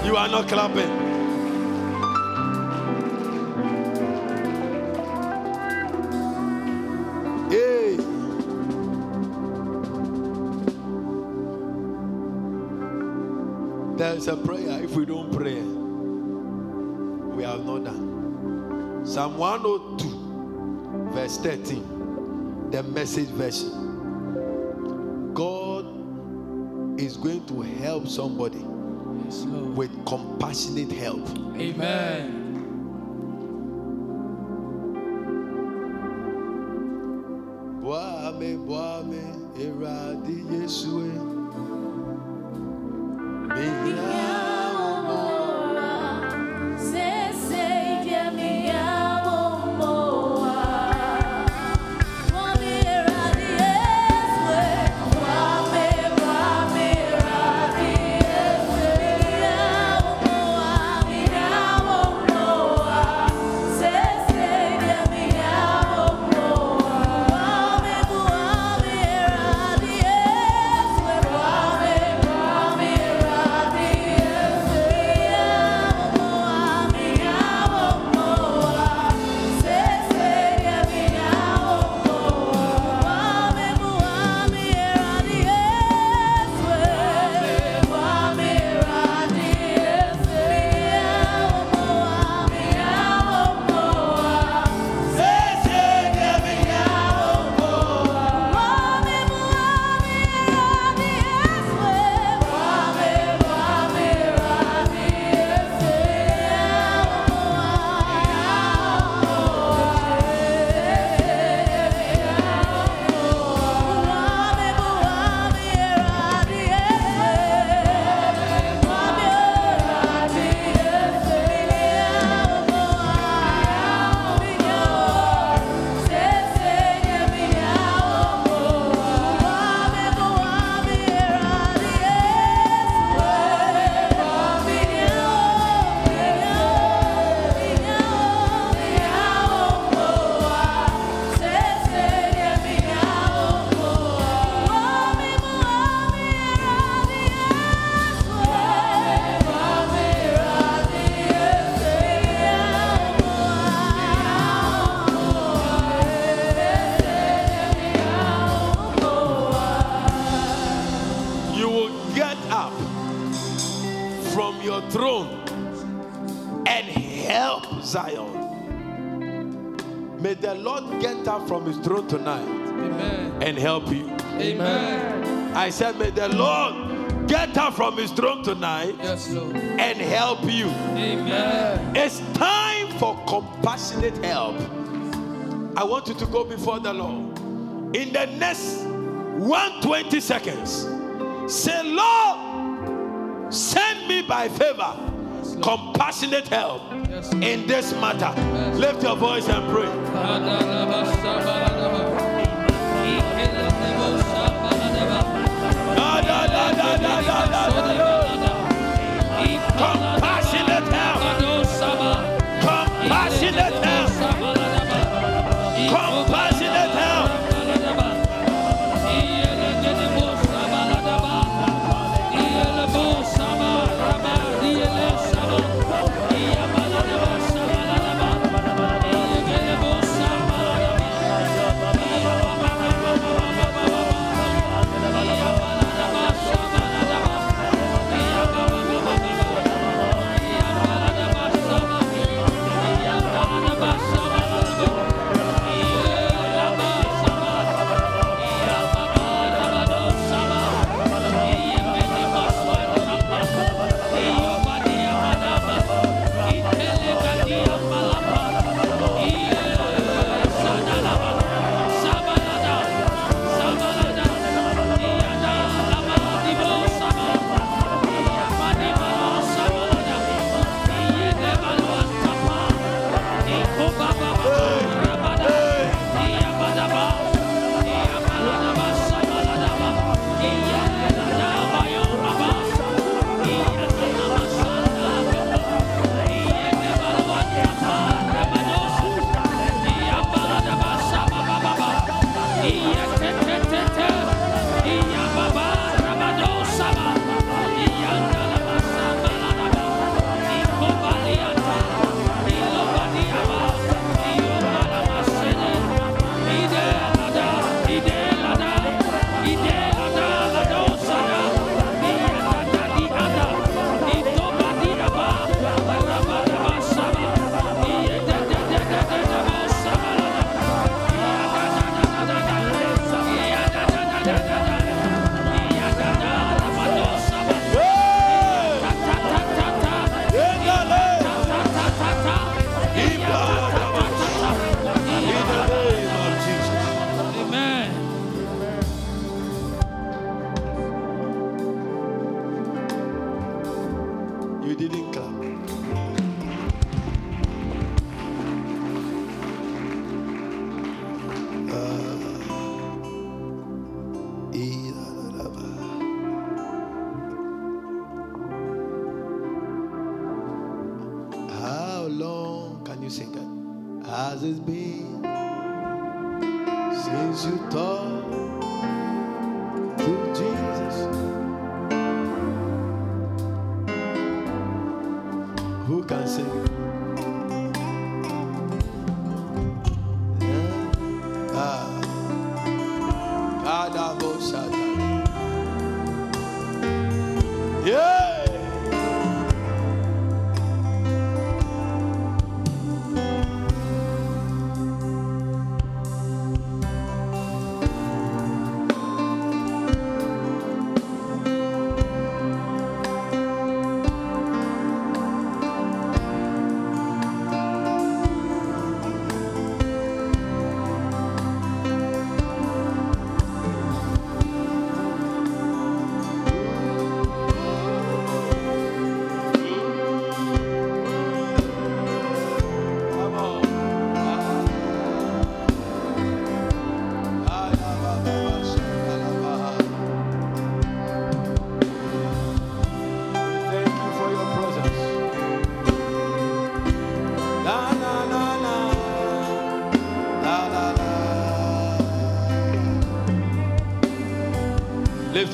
You are not clapping. Hey. There's a prayer. If we don't pray, we have not done. Psalm 102, verse 13, the message version. God is going to help somebody Yes, with compassionate help. Amen. Boame, boame, eradi Yesue. his throne tonight yes, and help you. Amen. It's time for compassionate help. I want you to go before the Lord. In the next 120 seconds, say, Lord, send me by favor yes, compassionate help yes, in this matter. Lift your voice and pray. la la la la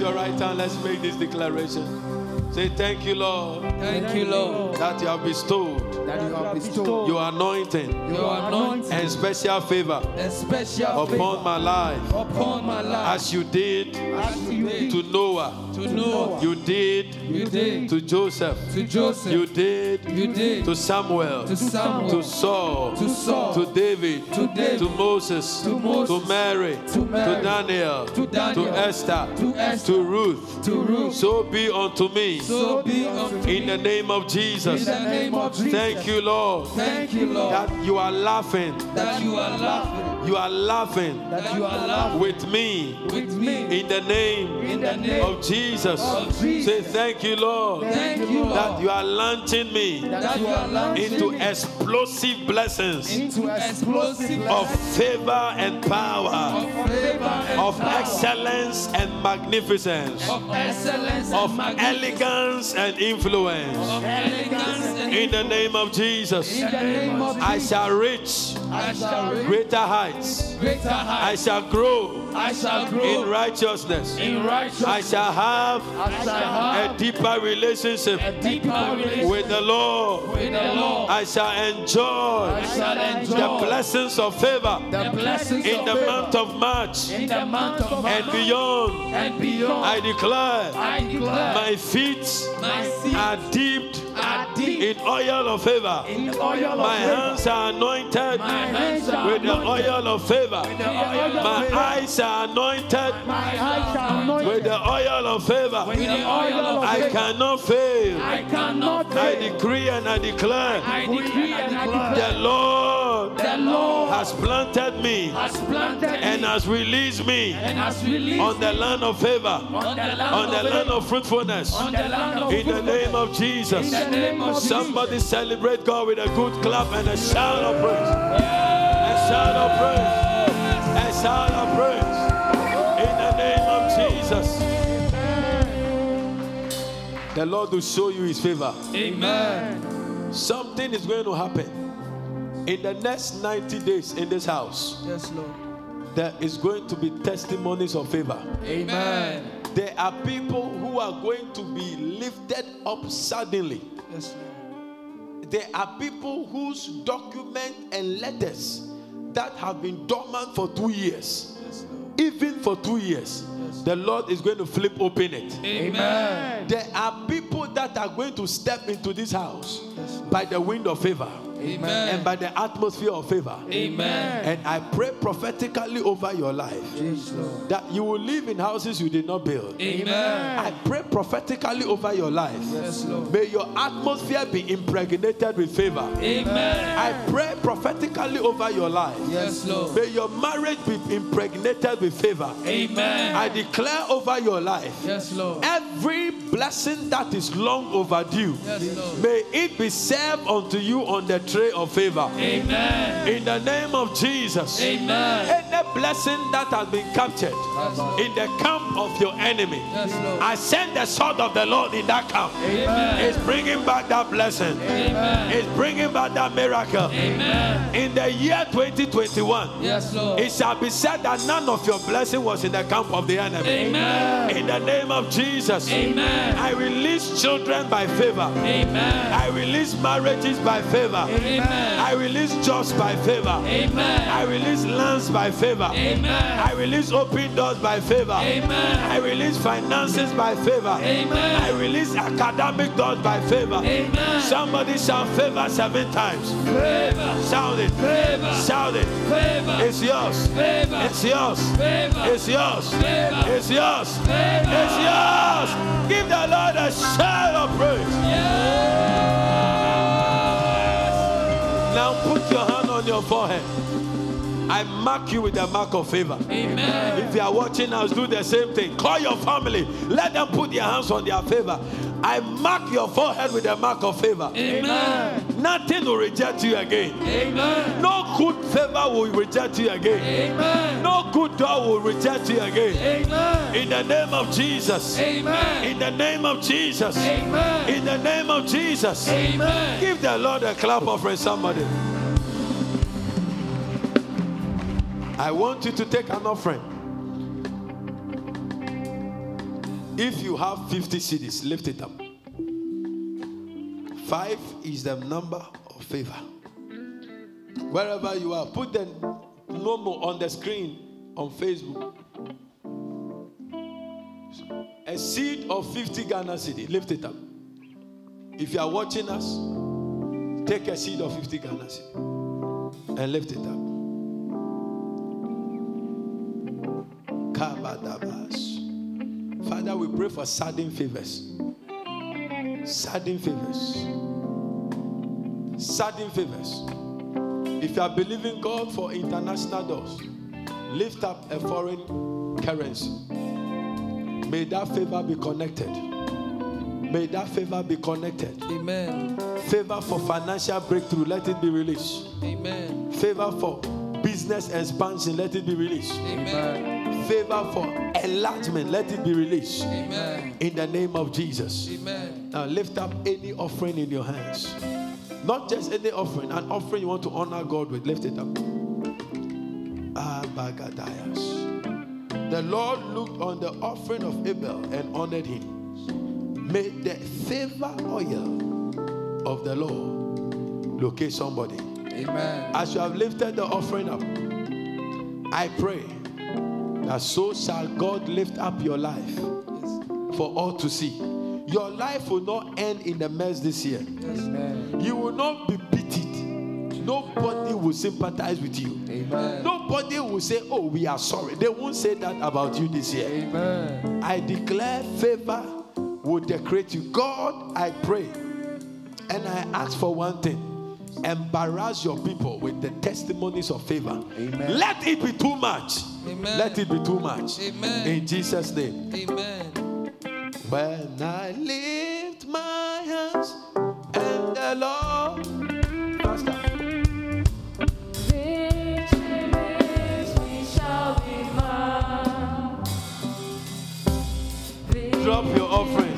your right hand. Let's make this declaration. Say, Thank you, Lord. Thank, you, Lord. That you have bestowed. That you have bestowed. Your anointing. Your anointing. And special favor. And special upon favor. my life. Upon my life. As you did. As you did. To Noah to Noah. you did You did to Joseph, to Joseph. you did You did to Samuel, to Samuel. to Saul, To Saul. to David, To David. to Moses, To Moses. to Mary, To Mary. Daniel, To Daniel. to Esther, To Esther. to Ruth. To Ruth. So be unto me So be unto in the name of in Jesus. the name of Jesus. Thank you, Lord, Thank you, Lord, that you are laughing. that you are laughing. You are laughing That you are laughing with me with me in the name in the name of Jesus. of Jesus. Say thank you, Lord, Thank you, that you are launching me that you are launching into explosive blessings into explosive of favor and power, of favor and of power, excellence and magnificence, of excellence of and magnificence, elegance and influence. elegance In the name of Jesus, in the name of I Jesus. shall reach I shall reach greater heights. Greater I shall grow I shall in grow righteousness. in righteousness. I shall have I shall have a deeper relationship a deeper relationship with the Lord. with the Lord. I shall enjoy I shall enjoy the blessings of favor the blessings in of the favor month of March in the month of and beyond. and beyond. I declare I declare my feet my feet are dipped are deep in oil of favor. in oil of My favor. hands are anointed My hands are with the anointed oil of favor. with the oil of My favor. eyes are anointed My eyes are anointed with the oil of favor. oil of I cannot fail. I cannot I fail. decree and I declare I decree and I declare the Lord the Lord has planted me has planted and has released me and has released on the land of favor, on the land on the of land of fruitfulness. on the land of In the name of Jesus. In the name of Somebody celebrate God with a good clap and a shout of praise. A shout of praise. A shout of praise. In the name of Jesus. The Lord will show you his favor. Amen. Something is going to happen. In the next 90 days in this house, Yes, Lord. there is going to be testimonies of favor. Amen. There are people who are going to be lifted up suddenly. Yes, Lord. There are people whose document and letters that have been dormant for two years, Yes, even for two years, the Lord is going to flip open it. Amen. There are people that are going to step into this house by the wind of favor Amen. and by the atmosphere of favor. Amen. And I pray prophetically over your life Lord. that you will live in houses you did not build. Amen. I pray prophetically over your life. Yes, Lord. May your atmosphere be impregnated with favor. Amen. I pray prophetically over your life. Yes, Lord. May your marriage be impregnated with favor. Amen. I declare over your life Yes, Lord. every blessing that is long overdue. Yes, Lord. May it be served unto you on the tray of favor. Amen. In the name of Jesus. Amen. Any blessing that has been captured in the camp of your enemy, Yes, Lord. I send the sword of the Lord in that camp. Amen. It's bringing back that blessing. Amen. It's bringing back that miracle. Amen. In the year 2021, Yes, Lord. it shall be said that none of your blessing was in the camp of the enemy. Amen. In the name of Jesus, Amen. I release children by favor. Amen. I release marriages by favor. Amen. I release jobs by favor. Amen. I release lands by favor. Amen. I release open doors by favor. Amen. I release finances by favor. Amen. I release academic doors by favor. Amen. Somebody shout favor seven times. Favor. Shout it. Favor. Shout it. Favor. It's yours. Favor. It's yours. Favor. It's yours. Favor. It's yours. Favor. It's yours. Give the Lord a shout of praise. Now put your hand on your forehead. I mark you with the mark of favor. Amen. If you are watching us, do the same thing. Call your family. Let them put their hands on their favor. I mark your forehead with the mark of favor. Amen. Nothing will reject you again. Amen. No good favor will reject you again. Amen. No good door will reject you again. Amen. In the name of Jesus. Amen. In the name of Jesus. Amen. In the name of Jesus. Amen. Give the Lord a clap offering, somebody. I want you to take an offering. If you have 50 cedis, lift it up. Five is the number of favor. Wherever you are, put the Momo on the screen on Facebook. A seed of 50 Ghana cedi. Lift it up. If you are watching us, take a seed of 50 Ghana cedi and lift it up. Father, we pray for sudden favors. Sudden favors. Sudden favors. If you are believing God for international doors, lift up a foreign currency. May that favor be connected. May that favor be connected. Amen. Favor for financial breakthrough, let it be released. Amen. Favor for business expansion, let it be released. Amen. Favor for enlargement, let it be released. Amen. In the name of Jesus. Amen. Now lift up any offering in your hands. Not just any offering, an offering you want to honor God with. Lift it up. Abagadayas. The Lord looked on the offering of Abel and honored him. May the favor oil of the Lord locate somebody. Amen. As you have lifted the offering up, I pray that so shall God lift up your life for all to see. Your life will not end in the mess this year. Amen. You will not be pitied. Nobody will sympathize with you. Amen. Nobody will say, Oh, we are sorry. They won't say that about you this year. Amen. I declare favor will decorate you. God, I pray and I ask for one thing embarrass your people with the testimonies of favor. Amen. Let it be too much. Amen. Let it be too much. Amen. In Jesus' name. Amen. When I lift my hands and the Lord. Pastor. Victory, victory shall be mine. Drop your offerings.